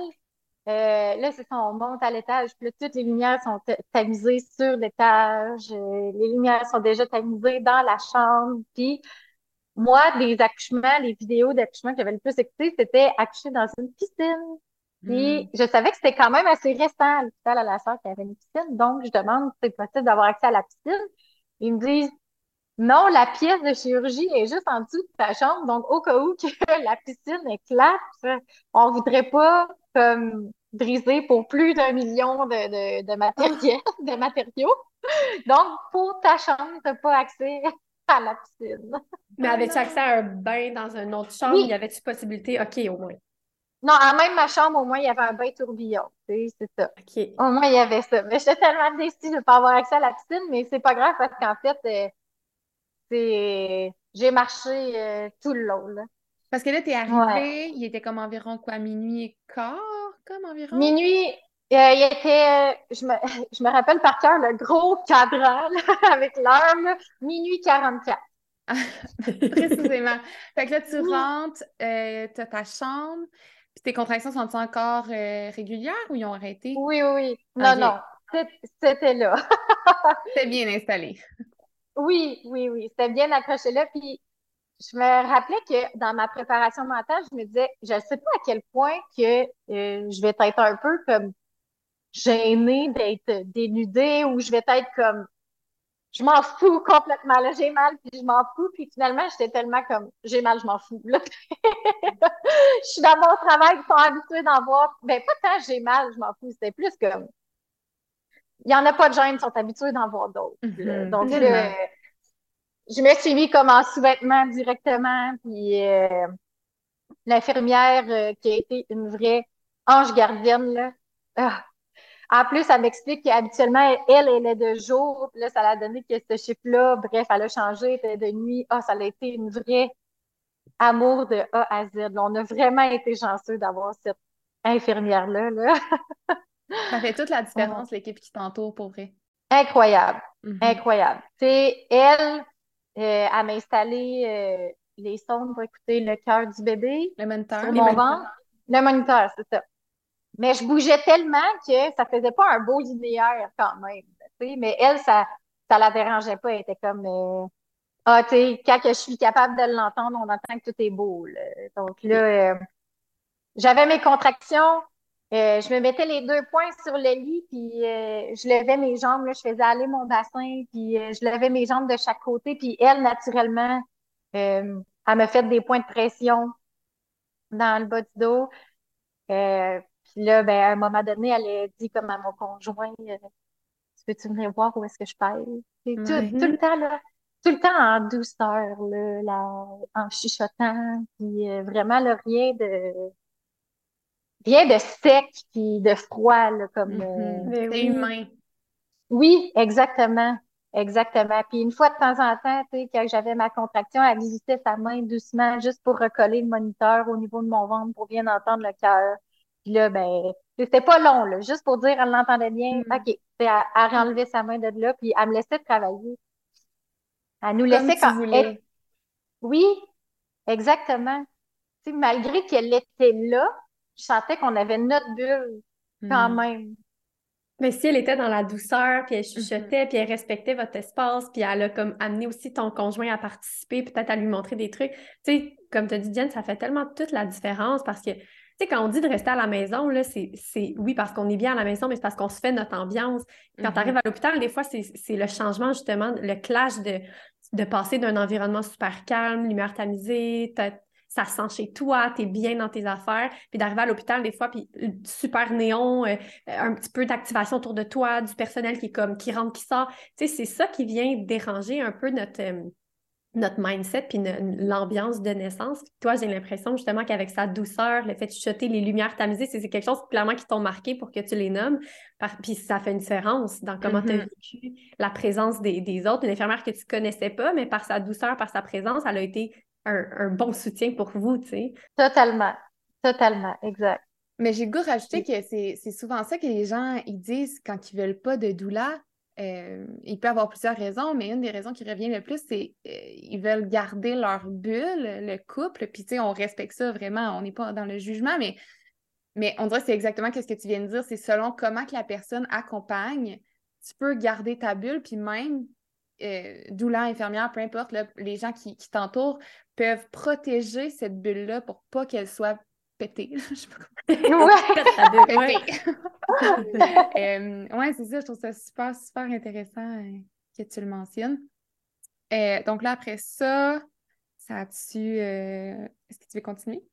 Euh, là, c'est ça, on monte à l'étage, toutes les lumières sont tamisées sur l'étage, euh, les lumières sont déjà tamisées dans la chambre, puis moi, les accouchements, les vidéos d'accouchement que j'avais le plus écouté, c'était accoucher dans une piscine. Puis, hmm. je savais que c'était quand même assez récent à l'hôpital à la soeur qui avait une piscine, donc je demande si c'est possible d'avoir accès à la piscine? Ils me disent, non, la pièce de chirurgie est juste en dessous de ta chambre, donc au cas où que la piscine éclate, on voudrait pas comme briser pour plus d'un million de, de, de matériel, de matériaux. Donc, pour ta chambre, t'as pas accès à la piscine. Mais avais-tu accès à un bain dans une autre chambre? Y avait-tu possibilité? OK, au moins. Non, en même ma chambre, au moins, il y avait un bain tourbillon. C'est ça. OK. Au moins, il y avait ça. Mais j'étais tellement déçue de ne pas avoir accès à la piscine, mais c'est pas grave parce qu'en fait, euh, c'est j'ai marché euh, tout le long. Là. Parce que là, tu es arrivé, il était comme environ quoi, minuit et quart, comme environ? Minuit, euh, il était, je me, je me rappelle par cœur le gros cadran avec l'heure, minuit 44. Précisément. fait que là, tu rentres, euh, tu as ta chambre, puis tes contractions sont encore euh, régulières ou ils ont arrêté? Oui, oui. Non, non, c'était là. C'était bien installé. Oui, oui, oui. C'était bien accroché là. Puis je me rappelais que dans ma préparation mentale, je me disais, je ne sais pas à quel point que euh, je vais être un peu comme gênée d'être dénudée ou je vais être comme je m'en fous complètement. Là, j'ai mal, puis je m'en fous. Puis finalement, j'étais tellement comme j'ai mal, je m'en fous. Là. je suis dans mon travail, ils sont habitués d'en voir. Ben, pas tant j'ai mal, je m'en fous. C'était plus comme il n'y en a pas de gêne, ils sont habitués d'en voir d'autres. Mm-hmm. Donc, je me suis mis comme en sous-vêtements directement. Puis euh, l'infirmière euh, qui a été une vraie ange gardienne, là, ah, en plus, elle m'explique qu'habituellement, elle, elle est de jour. Puis là, ça l'a donné que ce chiffre-là, bref, elle a changé, elle de nuit. Ah, ça a été une vraie amour de A à Z. on a vraiment été chanceux d'avoir cette infirmière-là. Là. ça fait toute la différence, l'équipe qui t'entoure, pour vrai. Incroyable. Mm-hmm. Incroyable. Tu sais, elle, euh, elle m'a installé euh, les sondes pour écouter le cœur du bébé. Le moniteur. Sur mon ventre. Le moniteur, c'est ça. Mais je bougeais tellement que ça faisait pas un beau linéaire quand même. Mais elle, ça ça la dérangeait pas. Elle était comme euh, Ah, tu sais, quand je suis capable de l'entendre, on entend que tout est beau. Donc là, euh, j'avais mes contractions. Euh, je me mettais les deux poings sur le lit, puis je levais mes jambes, là, je faisais aller mon bassin, puis je levais mes jambes de chaque côté, puis elle, naturellement, elle me fait des points de pression dans le bas du dos. Puis là, ben, à un moment donné, elle a dit comme à mon conjoint, euh, tu peux-tu venir voir où est-ce que je pèse? Tout, tout, le temps, là, tout le temps en douceur, là, en chuchotant, puis euh, vraiment, là, rien de rien de sec puis de froid, là, comme... Mm-hmm. Euh, C'est humain. Oui, exactement. Exactement. Puis une fois de temps en temps, tu sais, quand j'avais ma contraction, elle visitait sa main doucement juste pour recoller le moniteur au niveau de mon ventre pour bien entendre le cœur. Puis là, ben, c'était pas long, là, juste pour dire, elle l'entendait bien. Mm. OK. Elle, elle enlevé sa main de là, puis elle me laissait travailler. Elle nous laissait quand même. Oui, exactement. Malgré qu'elle était là, je sentais qu'on avait notre bulle quand mm. même. Mais si elle était dans la douceur, puis elle chuchotait, mm-hmm. puis elle respectait votre espace, puis elle a comme amené aussi ton conjoint à participer, peut-être à lui montrer des trucs. Tu sais, comme tu as dit, Diane, ça fait tellement toute la différence parce que sais, quand on dit de rester à la maison, là, c'est, oui, parce qu'on est bien à la maison, mais c'est parce qu'on se fait notre ambiance. Quand tu arrives mm-hmm. à l'hôpital, des fois, c'est, le changement, justement, le clash de, de passer d'un environnement super calme, lumière tamisée, ça sent chez toi, tu es bien dans tes affaires, puis d'arriver à l'hôpital des fois, puis super néon, euh, un petit peu d'activation autour de toi, du personnel qui est comme qui rentre, qui sort. Tu sais, c'est ça qui vient déranger un peu notre, euh, notre mindset puis l'ambiance de naissance. toi, j'ai l'impression justement qu'avec sa douceur, le fait de chuter les lumières tamisées, c'est quelque chose clairement qui t'ont marqué pour que tu les nommes. Puis ça fait une différence dans comment tu as mm-hmm. vécu la présence des, autres. Une infirmière que tu connaissais pas, mais par sa douceur, par sa présence, elle a été un, bon soutien pour vous, tu sais. Totalement. Totalement. Exact. Mais j'ai le goût de rajouter que c'est souvent ça que les gens ils disent quand ils veulent pas de doula euh, il peut avoir plusieurs raisons, mais une des raisons qui revient le plus, c'est qu'ils euh, veulent garder leur bulle, le couple. Puis, tu sais, on respecte ça vraiment. On n'est pas dans le jugement, mais Mais on dirait que c'est exactement ce que tu viens de dire. C'est selon comment la personne accompagne, tu peux garder ta bulle, puis même euh, doula, infirmière, peu importe, les gens qui, t'entourent peuvent protéger cette bulle-là pour pas qu'elle soit pétée. Je sais pas comment. Ouais, euh, ouais c'est ça, je trouve ça super, super intéressant euh, que tu le mentionnes. Euh, donc là, après ça, ça a-tu. Est-ce que tu veux continuer?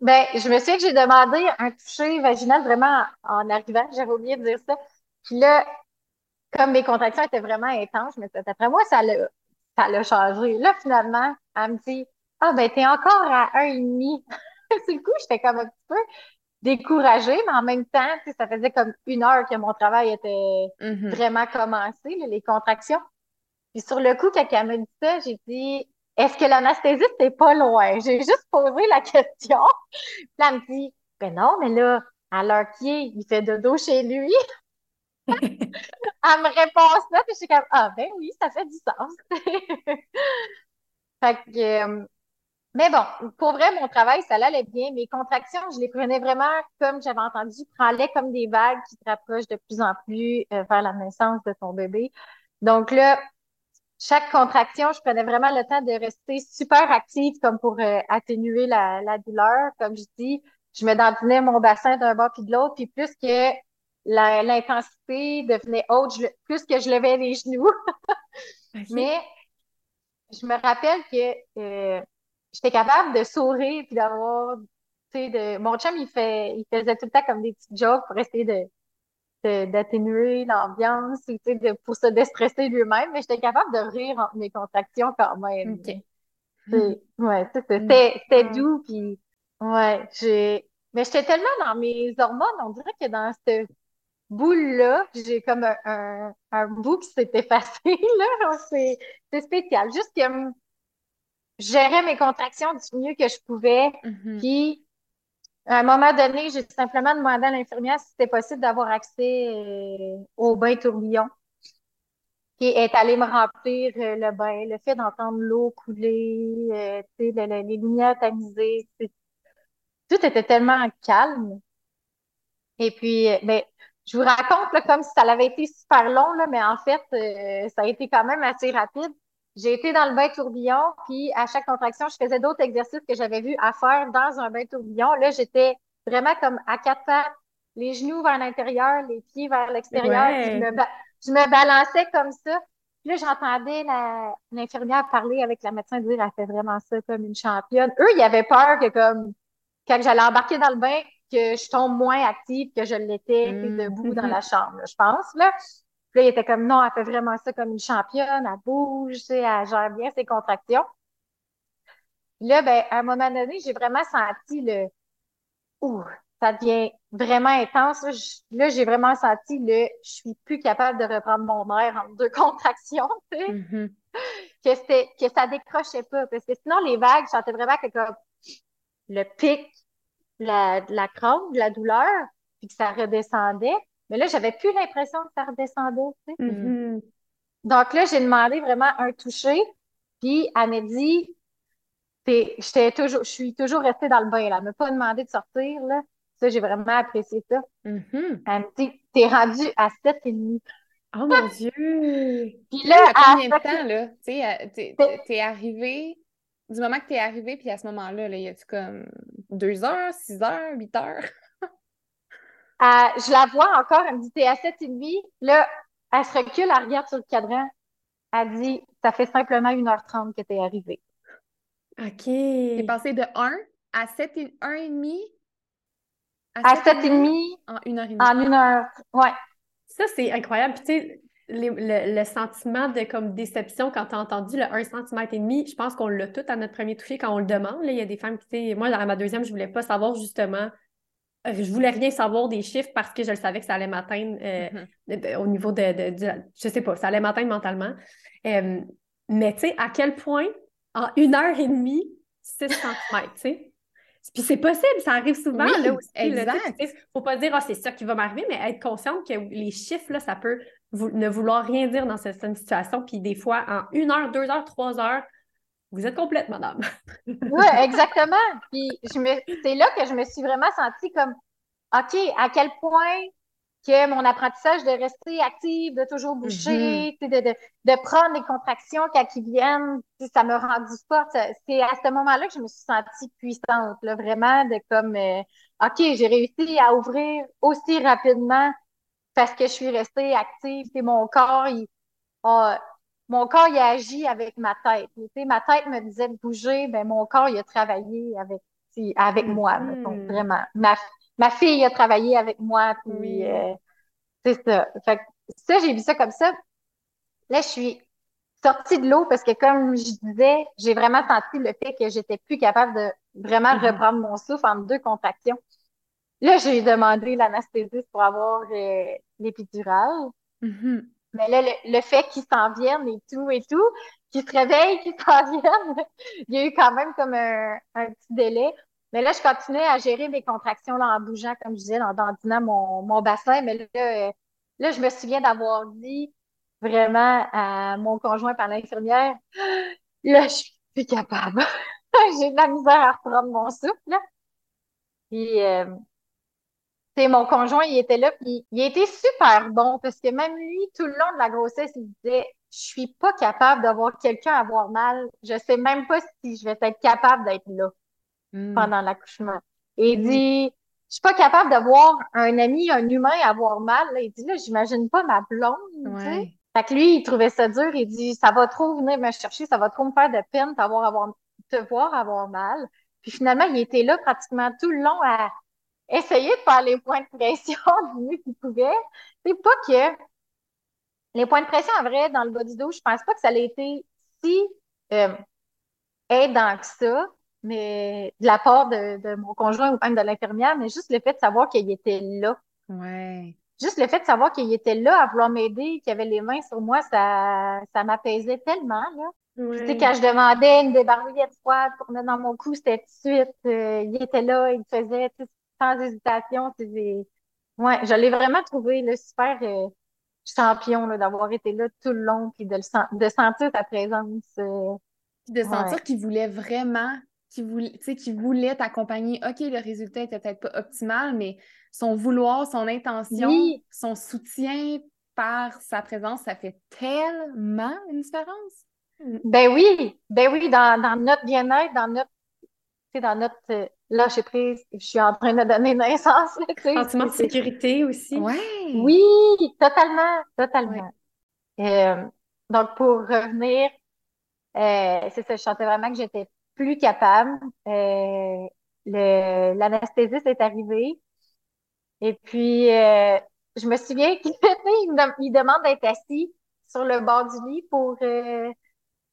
Ben, je me souviens que j'ai demandé un toucher vaginal vraiment en arrivant. J'avais oublié de dire ça. Puis là, comme mes contractions étaient vraiment intenses, mais après moi, ça l'a, ça l'a changé. Là, finalement, elle me dit Ah, ben, t'es encore à un et demi. Sur le coup, j'étais comme un petit peu découragée, mais en même temps, ça faisait comme une heure que mon travail était mm-hmm. vraiment commencé, les contractions. Puis sur le coup, quand elle m'a dit ça, j'ai dit Est-ce que l'anesthésiste est pas loin? J'ai juste posé la question. Puis elle me dit Ben non, mais là, à l'heure qui est, il fait dodo chez lui. elle me répond ça, puis je suis comme Ah ben oui, ça fait du sens. fait que euh, mais bon, pour vrai, mon travail, ça allait bien. Mes contractions, je les prenais vraiment, comme j'avais entendu, prends-les comme des vagues qui te rapprochent de plus en plus euh, vers la naissance de ton bébé. Donc là, chaque contraction, je prenais vraiment le temps de rester super active comme pour euh, atténuer la, la, douleur. Comme je dis, je me dandinais mon bassin d'un bord puis de l'autre, puis plus que l'intensité devenait haute, plus que je levais les genoux. Mais je me rappelle que euh, j'étais capable de sourire puis d'avoir, tu sais, de... mon chum, il fait, il faisait tout le temps comme des petites jokes pour essayer de, d'atténuer l'ambiance, tu sais, de, pour se déstresser lui-même, mais j'étais capable de rire entre mes contractions quand même. OK. Ouais, c'était, c'était doux, puis ouais, j'ai... Mais j'étais tellement dans mes hormones, on dirait que dans cette boule-là, j'ai comme un, un, bout qui s'est effacé, là. C'est, c'est spécial. Juste que gérais mes contractions du mieux que je pouvais. Mm-hmm. Puis, à un moment donné, j'ai simplement demandé à l'infirmière si c'était possible d'avoir accès euh, au bain tourbillon. Qui est allé me remplir euh, le bain, le fait d'entendre l'eau couler, euh, les lumières tamisées. Tout était tellement calme. Et puis, ben, je vous raconte là, comme si ça avait été super long, là, mais en fait, ça a été quand même assez rapide. J'ai été dans le bain tourbillon, puis à chaque contraction, je faisais d'autres exercices que j'avais vus à faire dans un bain tourbillon. Là, j'étais vraiment comme à quatre pattes, les genoux vers l'intérieur, les pieds vers l'extérieur. Je, me je me balançais comme ça. Puis là, j'entendais l'infirmière parler avec la médecin dire elle fait vraiment ça comme une championne. Eux, ils avaient peur que comme quand j'allais embarquer dans le bain, que je tombe moins active que je l'étais mmh. debout dans la chambre, je pense. Là. Puis là, il était comme, non, elle fait vraiment ça comme une championne, elle bouge, tu sais, elle gère bien ses contractions. Puis là, ben, à un moment donné, j'ai vraiment senti le, ouh, ça devient vraiment intense. Là, j'ai vraiment senti le, je suis plus capable de reprendre mon air en deux contractions, tu sais. Mm-hmm. Que c'était, que ça décrochait pas. Parce que sinon, les vagues, je sentais vraiment que comme le pic, la, la crampe, la douleur, puis que ça redescendait. Mais là, j'avais plus l'impression que ça redescendait. Tu sais. Mm-hmm. Donc là, j'ai demandé vraiment un toucher. Puis elle m'a dit, j'étais toujours, je suis toujours restée dans le bain. Là. Elle m'a pas demandé de sortir. Là. Ça, j'ai vraiment apprécié ça. Mm-hmm. Elle me dit, t'es rendu à 7,5. Oh mon Dieu! Puis là, à combien de temps, là? Tu sais, t'es arrivé, du moment que t'es arrivé, puis à ce moment-là, là, y a-tu comme deux heures, six heures, huit heures? Je la vois encore, elle me dit, t'es à 7,5. Là, elle se recule, elle regarde sur le cadran. Elle dit, ça fait simplement 1h30 que t'es arrivée. OK. T'es passé de 1 à 7 et 1,5 à, 7,5 en 1h30. En 1 heure, ouais. Ça, c'est incroyable. Puis, tu sais, le, le, sentiment de comme déception quand tu as entendu le 1 cm et demi, je pense qu'on l'a tout à notre premier toucher quand on le demande. Là. Il y a des femmes qui, moi, dans ma deuxième, je voulais pas savoir justement je voulais rien savoir des chiffres parce que je le savais que ça allait m'atteindre euh, mm-hmm. au niveau de, de, Je sais pas, ça allait m'atteindre mentalement. Euh, mais tu sais, à quel point, en une heure et demie, 6 cm, tu sais? Puis c'est possible, ça arrive souvent là aussi. Exact. Il faut pas dire, ah, c'est ça qui va m'arriver, mais être consciente que les chiffres, là, ça peut ne vouloir rien dire dans cette, cette situation. Puis des fois, en une heure, deux heures, trois heures, vous êtes complète, madame. oui, exactement. Puis je me... c'est là que je me suis vraiment sentie comme OK, à quel point que mon apprentissage de rester active, de toujours bouger, tu sais, de, de, de prendre les contractions quand ils viennent, ça m'a rendu forte. Ça- C'est à ce moment-là que je me suis sentie puissante, là, vraiment, de comme, euh, OK, j'ai réussi à ouvrir aussi rapidement parce que je suis restée active. Sais, mon corps, il, a- mon corps, il a agi avec ma tête. Tu sais, ma tête me disait de bouger, ben mon corps, il a travaillé avec, avec moi, mettons, Mhm. vraiment. Ma, ma fille a travaillé avec moi, puis euh, c'est ça. Fait que ça, j'ai vu ça comme ça. Là, je suis sortie de l'eau parce que, comme je disais, j'ai vraiment senti le fait que j'étais plus capable de vraiment Mhm. reprendre mon souffle entre deux contractions. Là, j'ai demandé l'anesthésiste pour avoir euh, l'épidurale. Mhm. Mais là, le, le fait qu'ils s'en viennent et tout et tout, qu'ils se réveillent, qu'ils s'en viennent, il y a eu quand même comme un, un petit délai. Mais là, je continuais à gérer mes contractions là, en bougeant, comme je disais, en dandinant mon, mon bassin. Mais là, euh, là, je me souviens d'avoir dit vraiment à mon conjoint par l'infirmière, là, je suis plus capable. J'ai de la misère à reprendre mon souffle. Puis, euh, mon conjoint, il était là, puis il été super bon parce que même lui, tout le long de la grossesse, il disait, je suis pas capable d'avoir quelqu'un avoir mal. Je sais même pas si je vais être capable d'être là Mm. pendant l'accouchement. Et il Mm. dit, je suis pas capable d'avoir un ami, un humain avoir mal. Là, il dit, là, j'imagine pas ma blonde. Ouais. Fait que lui, il trouvait ça dur. Il dit, ça va trop venir me chercher, ça va trop me faire de peine t'avoir avoir, te voir avoir mal. Puis finalement, il était là pratiquement tout le long à essayer de faire les points de pression du mieux qu'il pouvait. C'est pas que les points de pression, en vrai, dans le bas du dos, je pense pas que ça a été si euh, aidant que ça, mais de la part de, de mon conjoint ou même de l'infirmière, mais juste le fait de savoir qu'il était là. Ouais. Juste le fait de savoir qu'il était là à vouloir m'aider, qu'il avait les mains sur moi, ça, ça m'apaisait tellement, là. Puis, tu sais, quand je demandais une débarbouillette froide pour mettre dans mon cou, c'était tout de suite, euh, il était là, il faisait, tu sais, sans hésitation. Ouais, je l'ai vraiment trouvé, le super euh, champion, là, d'avoir été là tout le long, puis de, le sen- de sentir ta présence. euh, Puis de Ouais. sentir qu'il voulait vraiment, qu'il voulait, tu sais, qu'il voulait t'accompagner. OK, le résultat était peut-être pas optimal, mais son vouloir, son intention, Oui. son soutien par sa présence, ça fait tellement une différence. Ben oui, ben oui, dans, dans notre bien-être, dans notre, sais, dans notre euh, lâcher prise, je suis en train de donner naissance, là, tu sais. Sentiment de sécurité aussi. Ouais. Oui, totalement, totalement. Euh, donc, pour revenir, euh, c'est ça, je sentais vraiment que j'étais plus capable. Euh, le, l'anesthésiste est arrivé. Et puis, euh, je me souviens qu'il il, me dem- il demande d'être assis sur le bord du lit pour euh,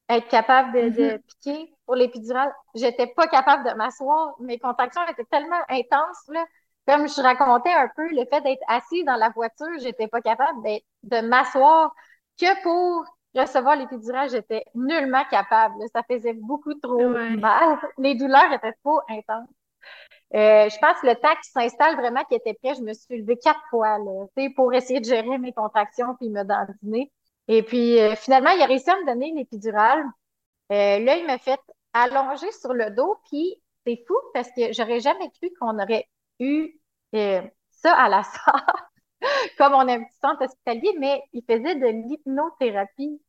être capable de, de Mhm. piquer pour l'épidurale. J'étais pas capable de m'asseoir. Mes contractions étaient tellement intenses, là. Comme je racontais un peu, le fait d'être assis dans la voiture, j'étais pas capable de m'asseoir que pour recevoir l'épidurale, j'étais nullement capable. Ça faisait beaucoup trop Ouais. mal. Les douleurs étaient trop intenses. Euh, je pense que le temps qui s'installe vraiment, qui était prêt, je me suis levée quatre fois là, tu sais, pour essayer de gérer mes contractions puis me dandiner. Et puis euh, finalement, il a réussi à me donner l'épidurale. Euh, là, il m'a fait allonger sur le dos, puis c'est fou parce que j'aurais jamais cru qu'on aurait eu euh, ça à la salle, comme on a un petit centre hospitalier, mais il faisait de l'hypnothérapie.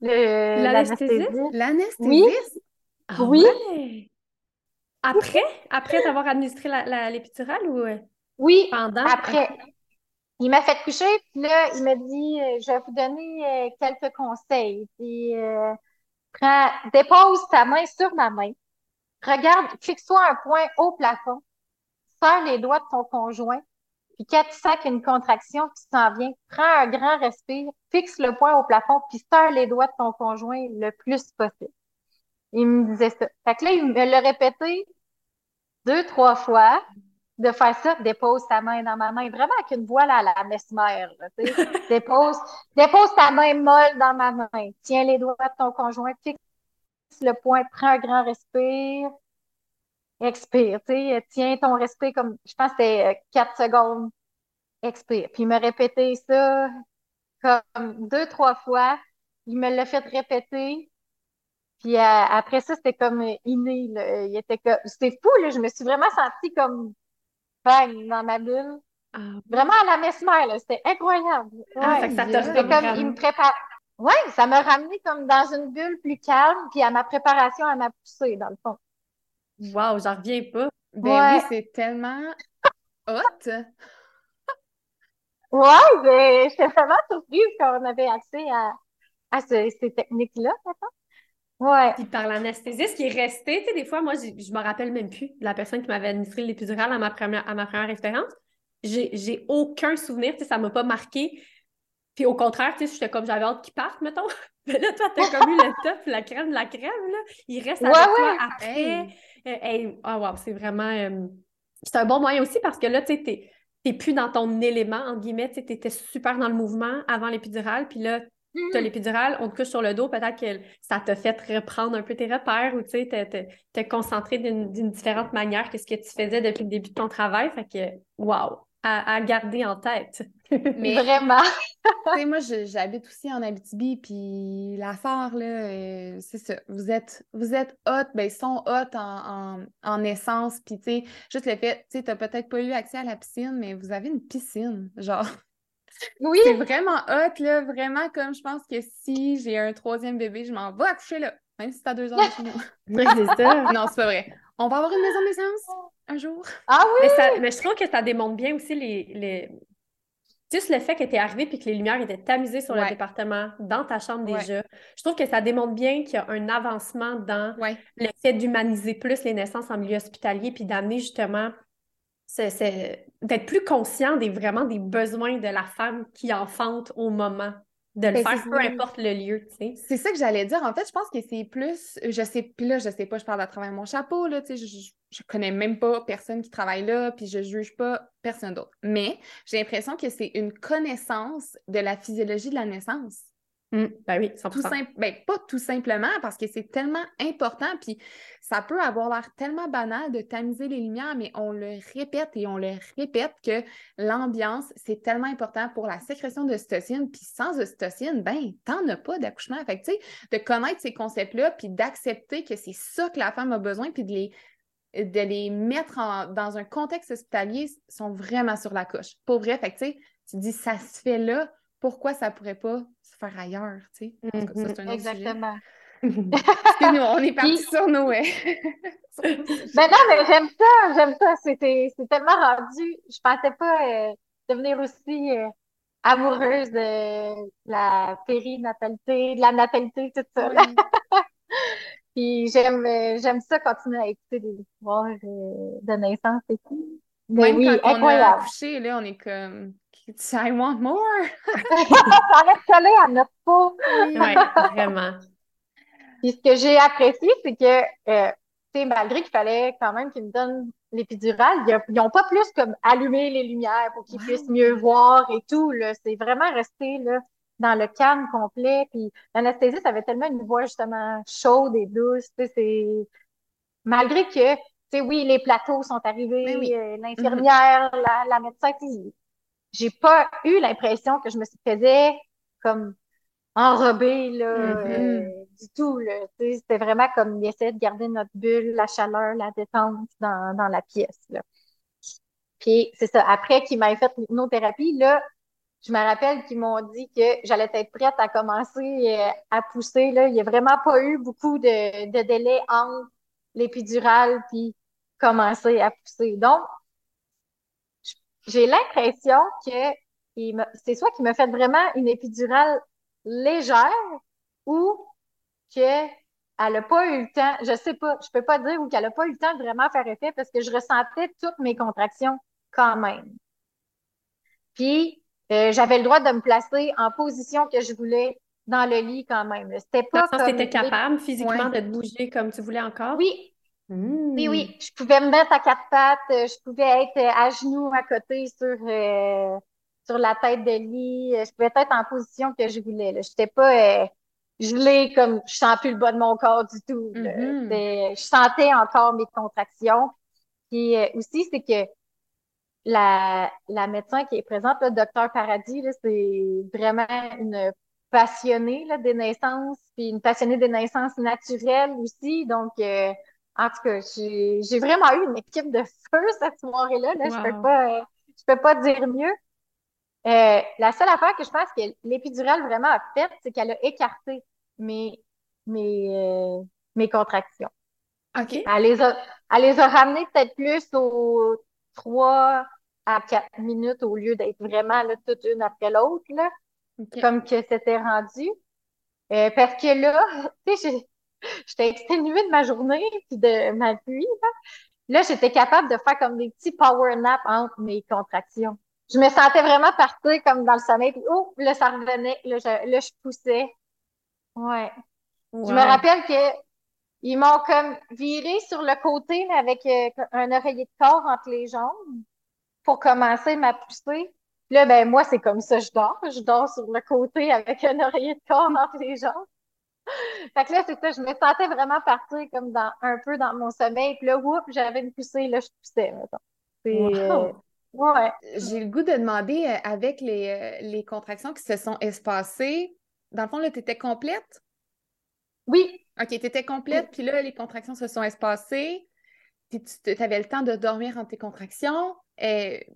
L'anesthésiste? l'anesthésiste? Ah Oui. ouais? Après? Après t'avoir administré l'épidurale ou euh, Oui, pendant? après. Il m'a fait coucher, puis là, il m'a dit, euh, je vais vous donner euh, quelques conseils. Puis, euh, prends, dépose ta main sur ma main. Regarde, fixe-toi un point au plafond. Serre les doigts de ton conjoint. Puis quand tu sens qu'il y a une contraction qui s'en vient, prends un grand respire, fixe le point au plafond, puis serre les doigts de ton conjoint le plus possible. Il me disait ça. Fait que là, il me l'a répété deux, trois fois de faire ça, dépose ta main dans ma main, vraiment avec une voix là, à la mesmère, dépose, dépose ta main molle dans ma main, tiens les doigts de ton conjoint, fixe le point, prends un grand respire, expire, tiens ton respire comme, je pense que c'était euh, quatre secondes, expire. Puis il m'a répété ça comme deux, trois fois, il me l'a fait répéter, puis euh, après ça, c'était comme euh, inné, là. Il était comme, c'était fou, là, je me suis vraiment sentie comme bang, dans ma bulle. Ah, Vraiment à la mesmer, là. C'était incroyable. Ah, Ouais. que ça te comme, il me prépare. Ouais, ça m'a ramené comme dans une bulle plus calme, puis à ma préparation à ma poussée, dans le fond. Wow, j'en reviens pas. Ben Ouais. oui, c'est tellement hot. Ouais, ben, j'étais vraiment surprise quand on avait accès à, à ce- ces techniques-là, maintenant. Ouais. Puis par l'anesthésiste qui est resté, tu sais, des fois, moi, je me rappelle même plus de la personne qui m'avait administré l'épidurale à ma première, à ma première expérience. J'ai, aucun souvenir, tu sais, ça m'a pas marqué. Puis au contraire, tu sais, j'étais comme, j'avais hâte qu'il parte, mettons. Mais là, toi, t'as comme eu le top, la crème de la crème, là. Il reste Ouais, avec ouais. toi après. Hey. Euh, hey, ah, wow, c'est vraiment... euh, c'est un bon moyen aussi parce que là, tu sais, t'es, plus dans ton élément, entre guillemets, tu sais, t'étais super dans le mouvement avant l'épidurale, puis là, t'as Mhm. l'épidurale, on te couche sur le dos, peut-être que ça t'a fait reprendre un peu tes repères ou tu sais, te, te, te concentrer d'une différente manière que ce que tu faisais depuis le début de ton travail. Fait que, wow, à, à garder en tête. Mais Vraiment. Tu sais, moi, j'habite aussi en Abitibi, puis l'affaire, là, euh, c'est ça. Vous êtes, vous êtes hot, ben, ils sont hot en, en, en essence, puis tu sais, juste le fait, tu sais, t'as peut-être pas eu accès à la piscine, mais vous avez une piscine, genre. Oui. C'est vraiment hot, là, vraiment comme je pense que si j'ai un troisième bébé, je m'en vais accoucher là, même si c'est à deux heures de chez nous. Oui, c'est ça. Non, c'est pas vrai. On va avoir une maison de naissance un jour. Ah oui. Mais, ça, mais je trouve que ça démontre bien aussi les, les... Juste le fait que tu es arrivé et que les lumières étaient tamisées sur le département, dans ta chambre Ouais. déjà. Je trouve que ça démontre bien qu'il y a un avancement dans Ouais. le fait d'humaniser plus les naissances en milieu hospitalier puis d'amener justement d'être plus conscient des vraiment des besoins de la femme qui enfante au moment de le Ben, faire, peu importe le lieu, tu sais. C'est ça que j'allais dire. En fait, je pense que c'est plus. Je sais, puis là, je sais pas, je parle à travers mon chapeau, là, tu sais, je, je, je connais même pas personne qui travaille là, puis je juge pas personne d'autre. Mais j'ai l'impression que c'est une connaissance de la physiologie de la naissance. Mm. Ben oui, 100%. Tout simple, ben, pas tout simplement parce que c'est tellement important, puis ça peut avoir l'air tellement banal de tamiser les lumières, mais on le répète et on le répète que l'ambiance, c'est tellement important pour la sécrétion d'ocytocine, puis sans ocytocine, ben, t'en as pas d'accouchement. Fait que, tu sais, de connaître ces concepts-là, puis d'accepter que c'est ça que la femme a besoin, puis de les, de les mettre en- dans un contexte hospitalier, sont vraiment sur la coche. Pour vrai, fait que, tu sais, tu te dis, ça se fait là, pourquoi ça pourrait pas se faire ailleurs, tu sais? Ça, c'est un autre sujet. Exactement. Parce que nous, on est partis Puis- sur nos... Ben non, mais j'aime ça, j'aime ça. C'était, c'est tellement rendu. Je pensais pas euh, devenir aussi euh, amoureuse de la périnatalité, de la natalité, tout ça. Puis j'aime, euh, j'aime ça continuer à écouter des histoires de naissance et tout. Mais Même oui, quand on a accouché, là, on est comme... I want more! Ça reste collé à notre peau. Ouais, vraiment. Puis ce que j'ai apprécié, c'est que, euh, tu sais, malgré qu'il fallait quand même qu'ils me donnent l'épidurale, ils n'ont pas plus comme allumé les lumières pour qu'ils Wow. puissent mieux voir et tout, là. C'est vraiment resté, là, dans le calme complet. Puis l'anesthésiste avait tellement une voix, justement, chaude et douce, tu sais, c'est... Malgré que, tu sais, oui, les plateaux sont arrivés, oui. euh, l'infirmière, la, la médecin, tu sais, j'ai pas eu l'impression que je me faisais comme enrobée, là, Mhm. euh, du tout, C'était vraiment comme il essayait de garder notre bulle, la chaleur, la détente dans, dans la pièce, là. Puis c'est ça, après qu'il m'ait fait l'hypnothérapie, là, je me rappelle qu'ils m'ont dit que j'allais être prête à commencer euh, à pousser, là. Il n'y a vraiment pas eu beaucoup de, de délai entre l'épidurale puis commencer à pousser. Donc, j'ai l'impression que c'est soit qu'il me fait vraiment une épidurale légère ou que elle a pas eu le temps, je sais pas, je peux pas dire ou qu'elle a pas eu le temps de vraiment faire effet parce que je ressentais toutes mes contractions quand même. Puis euh, j'avais le droit de me placer en position que je voulais dans le lit quand même. C'était Dans pas le sens que comme tu étais capable physiquement Ouais. de te bouger comme tu voulais encore? Oui, Oui, oui, je pouvais me mettre à quatre pattes, euh, je pouvais être euh, à genoux à côté sur, euh, sur la tête de lit, euh, je pouvais être en position que je voulais. Là. J'étais pas euh, gelée comme je sens plus le bas de mon corps du tout. C'était- Je sentais encore mes contractions. Puis euh, aussi, c'est que la, la médecin qui est présente, le docteur Paradis, là, c'est vraiment une passionnée là, des naissances, puis une passionnée des naissances naturelles aussi. Donc, euh, En tout cas, j'ai vraiment eu une équipe de feu cette soirée-là. Là. Je peux pas, je peux pas dire mieux. Euh, la seule affaire que je pense que l'épidurale vraiment a faite, c'est qu'elle a écarté mes, mes, euh, mes contractions. OK. Elle les a, elle les a ramenées peut-être plus aux 3 à 4 minutes au lieu d'être vraiment là, toute une après l'autre, là, comme que c'était rendu. Euh, parce que là, tu sais, j'étais exténuée de ma journée puis de ma nuit. Là, là j'étais capable de faire comme des petits power naps entre mes contractions. Je me sentais vraiment partir comme dans le sommeil, puis oh, là, ça revenait, là, je, là, je poussais. Ouais. Je me rappelle que ils m'ont comme viré sur le côté, mais avec euh, un oreiller de corps entre les jambes pour commencer ma poussée. Là, ben moi, c'est comme ça, je dors. Je dors sur le côté avec un oreiller de corps entre les jambes. fait que là, c'est ça, je me sentais vraiment partir comme dans un peu dans mon sommeil. Puis là, whoop, j'avais une poussée, là, je poussais, C'est. Euh, ouais. J'ai le goût de demander, euh, avec les, les contractions qui se sont espacées, dans le fond, là, tu étais complète? Oui, OK, tu étais complète, puis là, les contractions se sont espacées, puis tu avais le temps de dormir entre tes contractions. Et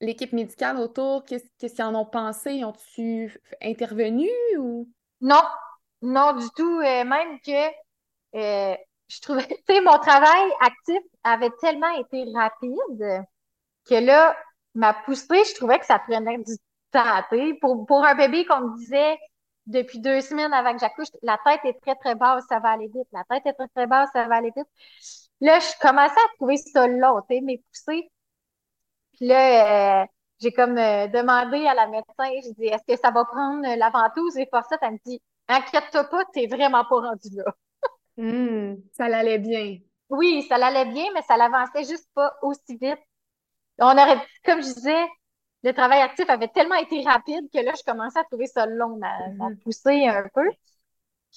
l'équipe médicale autour, qu'est-ce qu'ils en ont pensé? Ont-tu intervenu ou? Non, non du tout. Euh, même que euh, je trouvais, tu sais, mon travail actif avait tellement été rapide que là, ma poussée, je trouvais que ça prenait du temps. Pour, pour un bébé qu'on me disait depuis deux semaines avant que j'accouche, la tête est très, très basse, ça va aller vite. La tête est très, très basse, ça va aller vite. Là, je commençais à trouver ça long, tu sais, mes poussées. Puis là, euh, j'ai comme euh, demandé à la médecin, j'ai dit, est-ce que ça va prendre la ventouse et ça? Elle me dit, inquiète-toi pas, t'es vraiment pas rendu là. Hmm, ça l'allait bien. Oui, ça l'allait bien, mais ça l'avançait juste pas aussi vite. On aurait, comme je disais, le travail actif avait tellement été rapide que là, je commençais à trouver ça long à, mm-hmm. pousser un peu.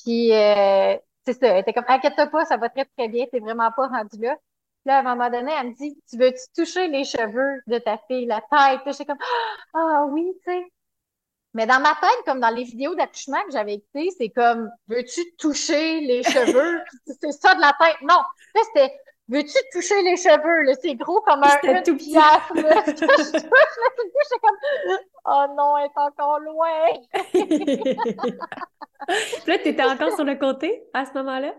Puis, euh, c'est ça, elle était comme, inquiète-toi pas, ça va très, très bien, t'es vraiment pas rendu là. Là, à un moment donné, elle me dit, tu veux-tu toucher les cheveux de ta fille, la tête? J'étais comme, ah oui, tu sais. Mais dans ma tête, comme dans les vidéos d'accouchement que j'avais écoutées, c'est comme, veux-tu toucher les cheveux? c'est ça de la tête. Non, là, c'était, veux-tu toucher les cheveux? Là, c'est gros comme un une tout pièce. Là. je touche, comme, oh non, elle est encore loin. là, tu étais encore sur le côté à ce moment-là?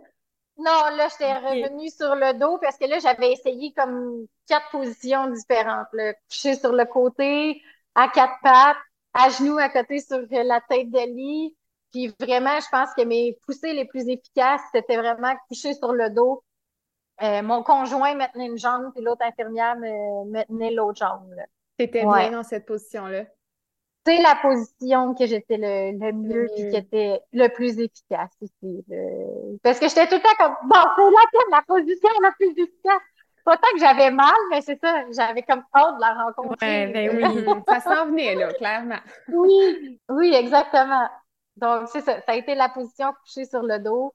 Non, là, j'étais revenue sur le dos parce que là, j'avais essayé comme quatre positions différentes. Là. Coucher sur le côté, à quatre pattes, à genoux à côté sur la tête de lit. Puis vraiment, je pense que mes poussées les plus efficaces, c'était vraiment coucher sur le dos euh, mon conjoint me tenait une jambe, puis l'autre infirmière me, tenait l'autre jambe. T'étais bien dans cette position-là? C'est la position que j'étais le, mieux, et qui était le plus efficace aussi. Parce que j'étais tout le temps comme, bon, c'est laquelle la position la plus efficace? Pas tant que j'avais mal, mais c'est ça, j'avais comme hâte de la rencontrer. Ouais, ben oui, ça s'en venait, là, clairement. Oui, oui, exactement. Donc, c'est ça, ça a été la position couchée sur le dos.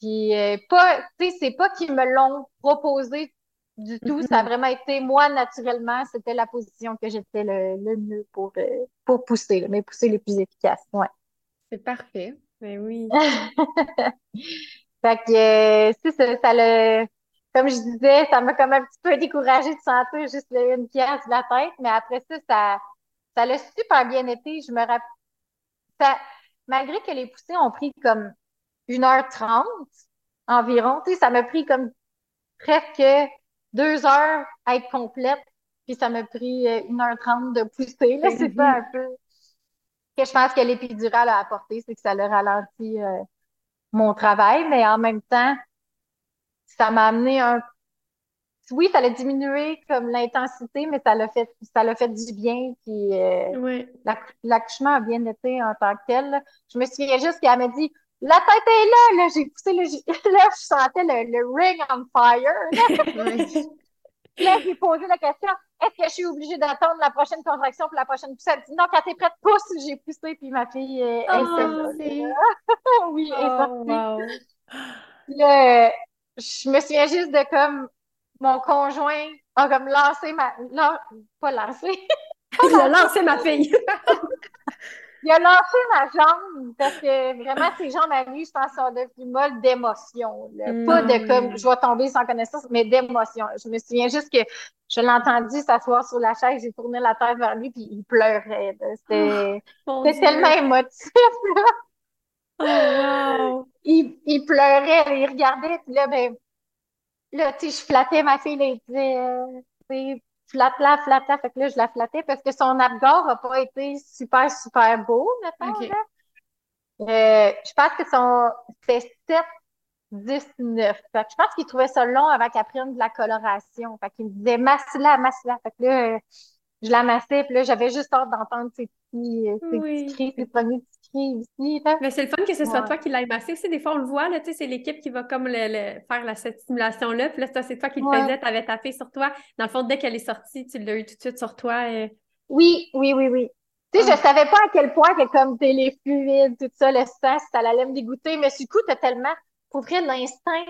Puis euh, pas, tu sais, c'est pas qu'ils me l'ont proposé du tout. Ça a mm-hmm. vraiment été moi naturellement, c'était la position que j'étais le, mieux pour, euh, pour pousser, mais pousser les plus efficaces. Ouais. C'est parfait. Ben oui. fait que euh, c'est ça, ça le. Comme je disais, ça m'a comme un petit peu découragée de sentir juste une pièce de la tête, mais après ça, ça, ça l'a super bien été. Je me rappelle. malgré que les poussées ont pris comme 1h30 environ. Tu sais, ça m'a pris comme presque deux heures à être complète, puis ça m'a pris 1h30 euh, de pousser. Là, c'est ça un peu que je pense que l'épidurale a apporté, c'est que ça a ralenti euh, mon travail, mais en même temps, ça m'a amené un oui, ça l'a diminué comme l'intensité, mais ça l'a fait ça l'a fait du bien. Puis euh, l'accouchement a bien été en tant que tel. Je me souviens juste qu'elle m'a dit la tête est là, là, j'ai poussé, là, là, je sentais le, le ring on fire. Là, j'ai posé la question, est-ce que je suis obligée d'attendre la prochaine contraction pour la prochaine poussée? Elle dit, non, quand t'es prête, pousse, j'ai poussé, puis ma fille est, oh, Oui, elle est oh, sortie. Wow. Je me souviens juste de comme mon conjoint a comme lancé ma... Non, pas lancé. Il a lancé ma fille. il a lâché ma jambe parce que vraiment, ses jambes à lui, je pense, sont devenues molles d'émotion. Pas de comme je vais tomber sans connaissance, mais d'émotion. Je me souviens juste que je l'ai entendu s'asseoir sur la chaise, j'ai tourné la tête vers lui, puis il pleurait. C'était oh, tellement émotif. Là. Oh, wow. il, il pleurait, il regardait, puis là, ben, là, tu sais, je flattais ma fille, il disait, flatte-la, flatte-la. Fait que là, je la flattais parce que son abgor n'a pas été super, super beau, maintenant. Euh, je pense que son, c'était 7, 10, 9. Fait que je pense qu'il trouvait ça long avant qu'elle prenne de la coloration. Fait qu'il me disait, masse-la, masse-la. Fait que là, je la massais, puis là, j'avais juste hâte d'entendre ses petits, ses petits cris, ses premiers petits mais c'est le fun que ce soit toi qui l'aies massé aussi. Des fois, on le voit, là, c'est l'équipe qui va comme le, faire la, cette stimulation-là. Puis là, c'est toi qui le faisais, tu avais tapé sur toi. Dans le fond, dès qu'elle est sortie, tu l'as eu tout de suite sur toi. Et... Oui, oui, oui, oui. Tu sais, je je savais pas à quel point que comme t'es les fluides, tout ça, le sang, ça allait me dégoûter. Mais du coup, t'as tellement, pour vrai, l'instinct,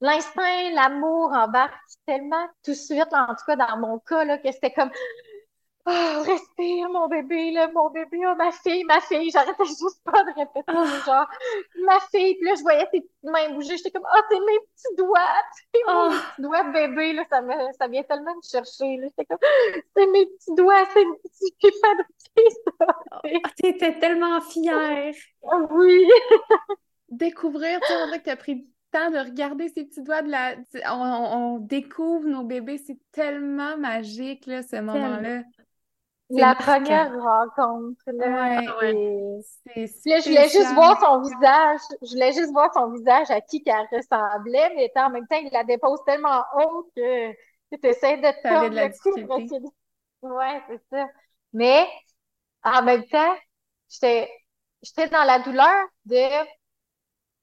l'instinct, l'amour embarque tellement tout de suite, en tout cas dans mon cas, là, que c'était comme, oh, respire, mon bébé, là, mon bébé, oh, ma fille, ma fille. J'arrêtais juste pas de répéter, oh. genre, ma fille. Puis là, je voyais ses petites mains bouger. J'étais comme, oh, c'est mes petits doigts, oh. mes petits doigts bébé, là, ça, me, ça vient tellement me chercher, là. J'étais comme, c'est mes petits doigts, c'est mes petits, j'ai fabriqué ça. Oh, T'étais tellement fière. oui. Découvrir, tu sais, que t'as pris du temps de regarder ces petits doigts de la. On, on découvre nos bébés, c'est tellement magique, là, ce moment-là. La première rencontre, là. Ouais, je voulais juste voir son visage. Je voulais juste voir son visage à qui qu'elle ressemblait, mais en même temps, il la dépose tellement haut que tu essaies de te de la difficulté. Ouais, c'est ça. Mais, en même temps, j'étais, j'étais dans la douleur de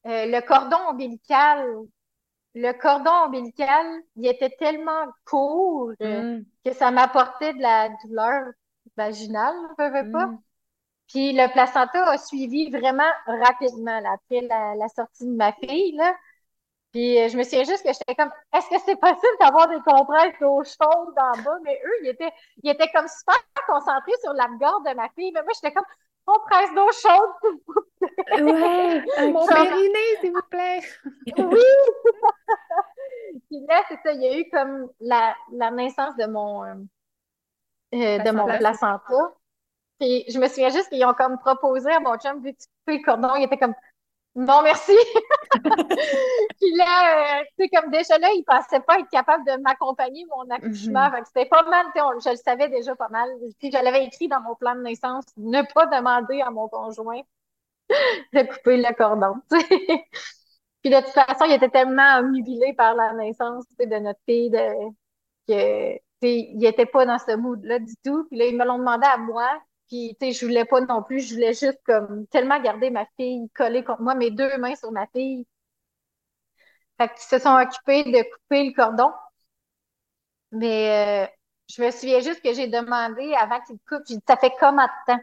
euh, le cordon ombilical. Le cordon ombilical, il était tellement court mm. que ça m'apportait de la douleur vaginale, ne veux pas? Mm. Puis le placenta a suivi vraiment rapidement après la, sortie de ma fille. Là. Puis euh, je me souviens juste que j'étais comme est-ce que c'est possible d'avoir des compresses d'eau chaude en bas? Mais eux, ils étaient, ils étaient comme super concentrés sur la gorge de ma fille. Mais moi, j'étais comme compresse d'eau chaude, s'il vous plaît. Ouais, mon périnée, s'il vous plaît. oui! Puis là, c'est ça, il y a eu comme la, la naissance de mon, euh, euh, de mon placenta. Puis je me souviens juste qu'ils ont comme proposé à mon chum de couper le cordon. Il était comme non, merci. puis là, euh, tu sais, comme déjà là, il pensait pas être capable de m'accompagner mon accouchement. Mm c'était pas mal, je le savais déjà pas mal. Puis je l'avais écrit dans mon plan de naissance, ne pas demander à mon conjoint de couper le cordon. puis de toute façon, il était tellement omnubilé par la naissance de notre fille de, que il n'était pas dans ce mood-là du tout. Puis là, ils me l'ont demandé à moi. Puis, tu sais, je voulais pas non plus. Je voulais juste comme tellement garder ma fille collée contre moi, mes deux mains sur ma fille. Fait qu'ils se sont occupés de couper le cordon. Mais euh, je me souviens juste que j'ai demandé avant qu'ils coupent, j'ai dit, ça fait combien de temps?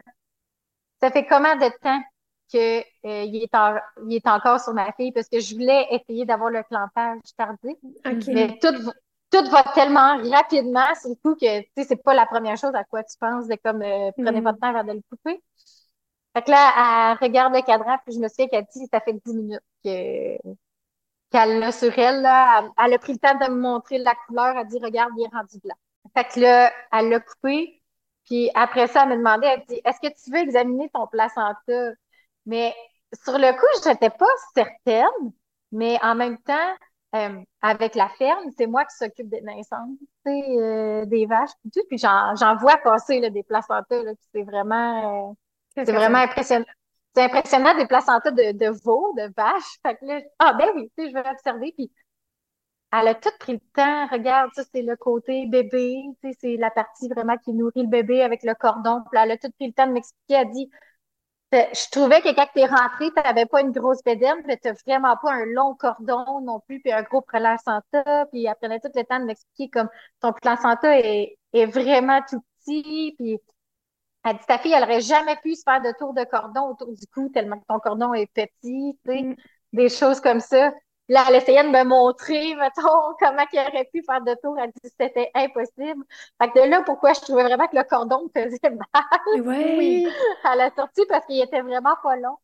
Ça fait combien de temps qu'il euh, est, il est encore sur ma fille? Parce que je voulais essayer d'avoir le clampage tardif. Mais tout, tout va tellement rapidement, c'est le coup que, tu sais, c'est pas la première chose à quoi tu penses de comme, euh, prenez pas de temps avant de le couper. Fait que là, elle regarde le cadran, puis je me souviens qu'elle dit, ça fait dix minutes que, qu'elle l'a sur elle, là. Elle, a pris le temps de me montrer la couleur. Elle dit, regarde, il est rendu blanc. Fait que là, elle l'a coupé. Puis après ça, elle m'a demandé, elle dit, est-ce que tu veux examiner ton placenta? Mais sur le coup, je n'étais pas certaine, mais en même temps, euh, avec la ferme, c'est moi qui s'occupe des naissances, euh, des vaches, tout, puis j'en vois passer là, des placentas, là, c'est vraiment, euh, c'est vraiment impressionnant. C'est impressionnant des placentas de, de veaux, de vaches. Fait que là, ah ben oui, tu sais, je vais observer, puis elle a tout pris le temps. Regarde, ça, c'est le côté bébé, tu sais, c'est la partie vraiment qui nourrit le bébé avec le cordon. Puis elle a tout pris le temps de m'expliquer. Elle dit, je trouvais que quand tu es rentré, tu n'avais pas une grosse bédaine, mais tu vraiment pas un long cordon non plus, puis un gros placenta. Puis elle prenait tout le temps de m'expliquer comme ton placenta est, est vraiment tout petit. Puis elle dit ta fille, elle aurait jamais pu se faire de tour de cordon autour du cou tellement que ton cordon est petit, tu sais, mm. des choses comme ça. Là, elle essayait de me montrer, mettons, comment il aurait pu faire de tour. Elle dit que c'était impossible. Fait que de là, pourquoi je trouvais vraiment que le cordon me faisait mal? Ouais. à la sortie parce qu'il était vraiment pas long.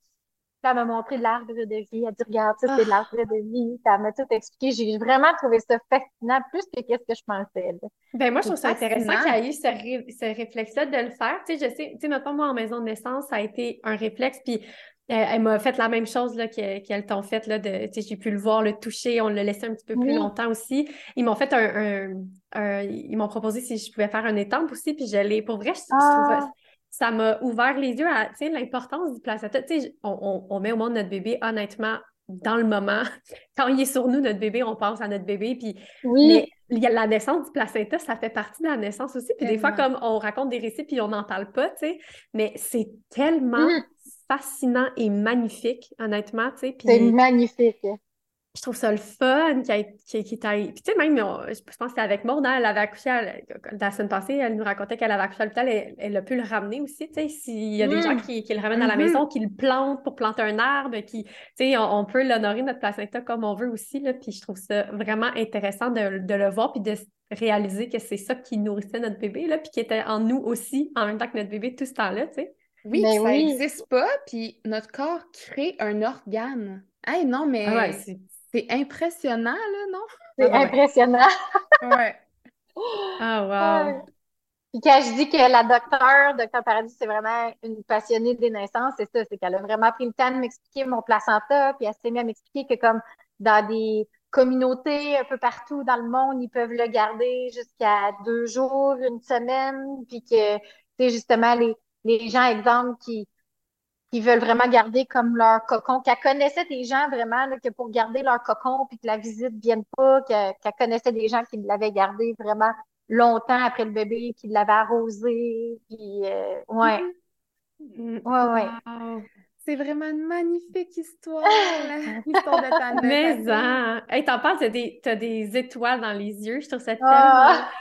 Puis elle m'a montré l'arbre de vie. Elle a dit, regarde, ça, c'est Ah. l'arbre de vie. Puis elle m'a tout expliqué. J'ai vraiment trouvé ça fascinant, plus que qu'est-ce que je pensais. là. Ben moi, je trouve ça intéressant qu'il y ait eu ce, ré- ce réflexe-là de le faire. Tu sais, je sais, tu sais, mettons, moi, en maison de naissance, ça a été un réflexe, puis elle m'a fait la même chose là, que- qu'elles t'ont fait, là, de, j'ai pu le voir, le toucher, on l'a laissé un petit peu plus Oui. longtemps aussi. Ils m'ont fait un, un- un- ils m'ont proposé si je pouvais faire un étampe aussi, puis je l'ai, pour vrai, je, je Ah. trouve, ça m'a ouvert les yeux à, l'importance du placenta. On, on- on met au monde notre bébé, honnêtement, dans le moment. Quand il est sur nous, notre bébé, on pense à notre bébé, puis Oui. la naissance du placenta, ça fait partie de la naissance aussi. Puis des fois, comme on raconte des récits, puis on n'en parle pas, tu sais. Mais c'est tellement Mhm. Fascinant et magnifique, honnêtement, tu sais. C'est magnifique. je trouve ça le fun qui, qui t'a- Puis tu sais, même, je pense que c'était avec Maud, hein, elle avait accouché à- la semaine passée, elle nous racontait qu'elle avait accouché à l'hôpital, elle, elle a pu le ramener aussi, tu sais, s'il y a des Mm. gens qui, qui le ramènent à la Mhm. maison, qui le plantent pour planter un arbre, qui, tu sais, on, on peut l'honorer, notre placenta, comme on veut aussi, là, puis je trouve ça vraiment intéressant de, de le voir, puis de réaliser que c'est ça qui nourrissait notre bébé, là, puis qui était en nous aussi, en même temps que notre bébé, tout ce temps-là, tu sais. Oui, Mais que ça oui. n'existe pas, puis notre corps crée un organe. Hey, non, mais Ah ouais, c'est... c'est impressionnant, là, non? C'est Ah impressionnant. Ouais. Ah, wow! Ouais. Puis quand je dis que la docteure, docteur Paradis, c'est vraiment une passionnée des naissances, c'est ça, c'est qu'elle a vraiment pris le temps de m'expliquer mon placenta, puis elle s'est mis à m'expliquer que comme dans des communautés un peu partout dans le monde, ils peuvent le garder jusqu'à deux jours, une semaine, puis que, tu sais, justement, les, les gens, exemple, qui, qui veulent vraiment garder comme leur cocon, qu'elle connaissait des gens vraiment, là, que pour garder leur cocon, puis que la visite ne vienne pas, que- qu'elle connaissait des gens qui l'avaient gardé vraiment longtemps après le bébé, qui l'avaient arrosé, puis euh, ouais, Mm. ouais, ouais. Wow. C'est vraiment une magnifique histoire, là, l'histoire de ta Mais naissance. hein! Hey, t'en parles, t'as des, t'as des étoiles dans les yeux. Je trouve ça tellement, Ah.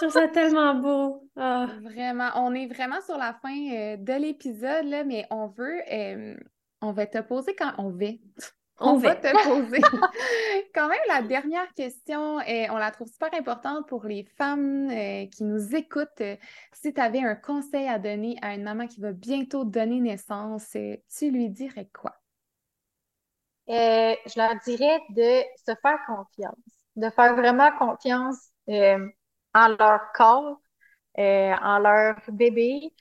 Je trouve ça tellement beau. Ah. Vraiment, on est vraiment sur la fin euh, de l'épisode, là, mais on veut, euh, on va te poser quand on va. On On va te poser quand même la dernière question. et on la trouve super importante pour les femmes euh, qui nous écoutent. Euh, Si tu avais un conseil à donner à une maman qui va bientôt donner naissance, euh, tu lui dirais quoi? Euh, je leur dirais de se faire confiance, de faire vraiment confiance euh, en leur corps, euh, en leur bébé,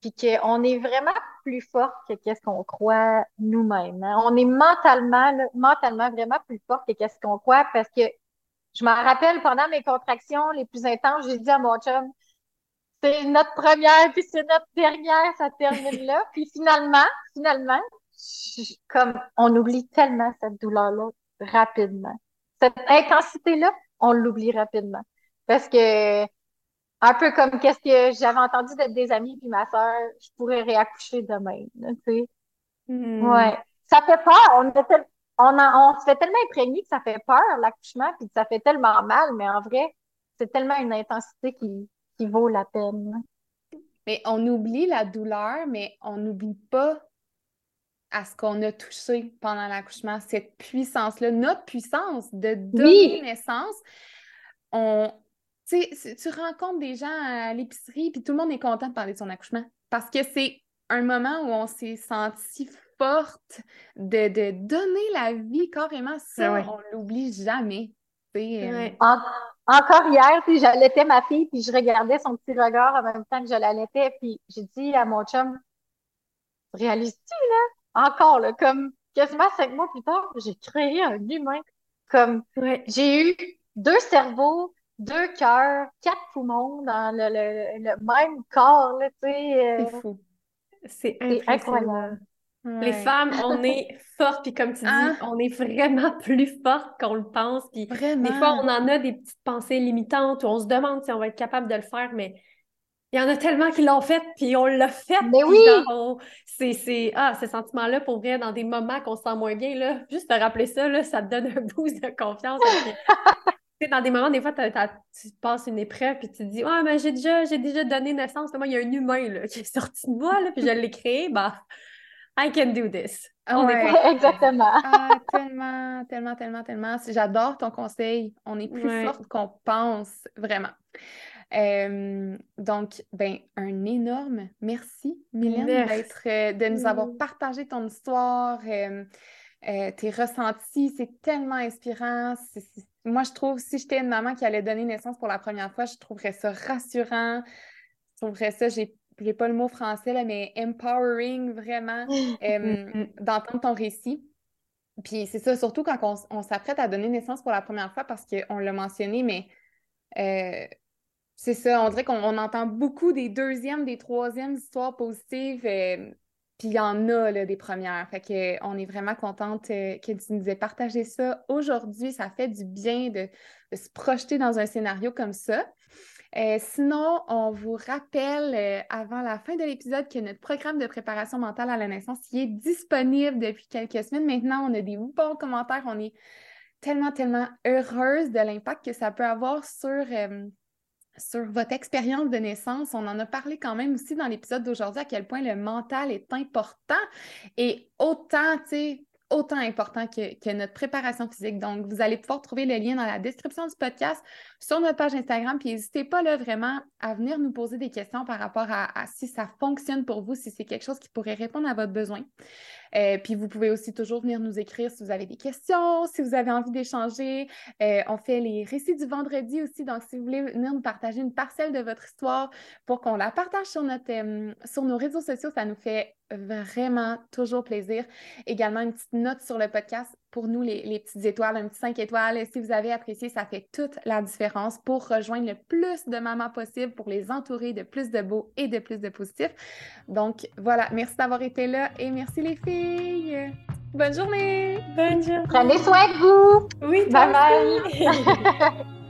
puis qu'on est vraiment plus fort que qu'est-ce qu'on croit nous-mêmes. hein. On est mentalement, mentalement vraiment plus fort que qu'est-ce qu'on croit parce que je m'en rappelle pendant mes contractions les plus intenses, j'ai dit à mon chum, c'est notre première puis c'est notre dernière, ça termine là. Puis finalement, finalement, comme on oublie tellement cette douleur-là rapidement. Cette intensité-là, on l'oublie rapidement. Parce que un peu comme qu'est-ce que j'avais entendu de des amis puis ma sœur, je pourrais réaccoucher demain. tu sais. Hmm. Ouais. Ça fait peur. On, tel- on, on se fait tellement imprégner que ça fait peur, l'accouchement, puis que ça fait tellement mal, mais en vrai, c'est tellement une intensité qui, qui vaut la peine. Mais on oublie la douleur, mais on n'oublie pas à ce qu'on a touché pendant l'accouchement, cette puissance-là, notre puissance de donner Oui. naissance. On, tu sais, si tu rencontres des gens à l'épicerie, puis tout le monde est content de parler de son accouchement parce que c'est un moment où on s'est senti forte de, de donner la vie carrément. Ça, ouais. on l'oublie jamais. euh, Ouais. En- encore hier, j'allaitais ma fille, puis je regardais son petit regard en même temps que je l'allaitais, puis j'ai dit à mon chum, réalises-tu, là? Encore, là, comme quasiment cinq mois plus tard, j'ai créé un humain. Comme Ouais. j'ai eu deux cerveaux, deux cœurs, quatre poumons dans le, le, le même corps, là, sais. euh, c'est fou. C'est c'est incroyable. Les femmes, on est fortes, puis comme tu dis, Hein? on est vraiment plus fortes qu'on le pense. Puis Vraiment. des fois, on en a des petites pensées limitantes où on se demande si on va être capable de le faire, mais il y en a tellement qui l'ont fait, puis on l'a fait. Mais oui! on- c'est, c'est, ah, ce sentiment-là, pour vrai, dans des moments qu'on se sent moins bien, là, juste te rappeler ça, là, ça te donne un boost de confiance. dans des moments, des fois, t'as- t'as- tu passes une épreuve, puis tu te dis, ah, mais j'ai déjà, j'ai déjà donné naissance. Moi, il y a un humain là, qui est sorti de moi, là, puis je l'ai créé. Bah, I can do this. On est Ouais, exactement. Ah, tellement, tellement, tellement, tellement. J'adore ton conseil. On est plus Ouais. forte qu'on pense, vraiment. Euh, donc, ben, un énorme merci, Mylène, Merci. d'être, euh, de nous avoir Mm. partagé ton histoire, euh, euh, tes ressentis. C'est tellement inspirant. C'est- Moi, je trouve, si j'étais une maman qui allait donner naissance pour la première fois, je trouverais ça rassurant. Je trouverais ça, j'ai j'ai pas le mot français, là, mais empowering, vraiment, euh, Mm. d'entendre ton récit. Puis c'est ça, surtout quand on, on s'apprête à donner naissance pour la première fois, parce qu'on l'a mentionné, mais euh, c'est ça, on dirait qu'on on entend beaucoup des deuxièmes, des troisièmes histoires positives, euh, puis il y en a là, des premières. Fait que on est vraiment contente euh, que tu nous aies partagé ça aujourd'hui. Ça fait du bien de, se projeter dans un scénario comme ça. Euh, sinon, on vous rappelle euh, avant la fin de l'épisode que notre programme de préparation mentale à la naissance est disponible depuis quelques semaines. Maintenant, on a des bons commentaires. On est tellement, tellement heureuse de l'impact que ça peut avoir sur, sur votre expérience de naissance. On en a parlé quand même aussi dans l'épisode d'aujourd'hui à quel point le mental est important et autant, autant important que, notre préparation physique. Donc, vous allez pouvoir trouver le lien dans la description du podcast sur notre page Instagram. Puis n'hésitez pas là vraiment à venir nous poser des questions par rapport à si ça fonctionne pour vous, si c'est quelque chose qui pourrait répondre à votre besoin. Euh, puis vous pouvez aussi toujours venir nous écrire si vous avez des questions, si vous avez envie d'échanger. Euh, on fait les récits du vendredi aussi. Donc, si vous voulez venir nous partager une parcelle de votre histoire pour qu'on la partage sur, notre, euh, sur nos réseaux sociaux, ça nous fait vraiment toujours plaisir. Également, une petite note sur le podcast pour nous, les, les petites étoiles, un petit 5 étoiles. Si vous avez apprécié, ça fait toute la différence pour rejoindre le plus de mamans possible, pour les entourer de plus de beaux et de plus de positifs. Donc, voilà, merci d'avoir été là et merci les filles. Bonne journée! Bonne journée. Prenez soin de vous. Oui, Bye bye.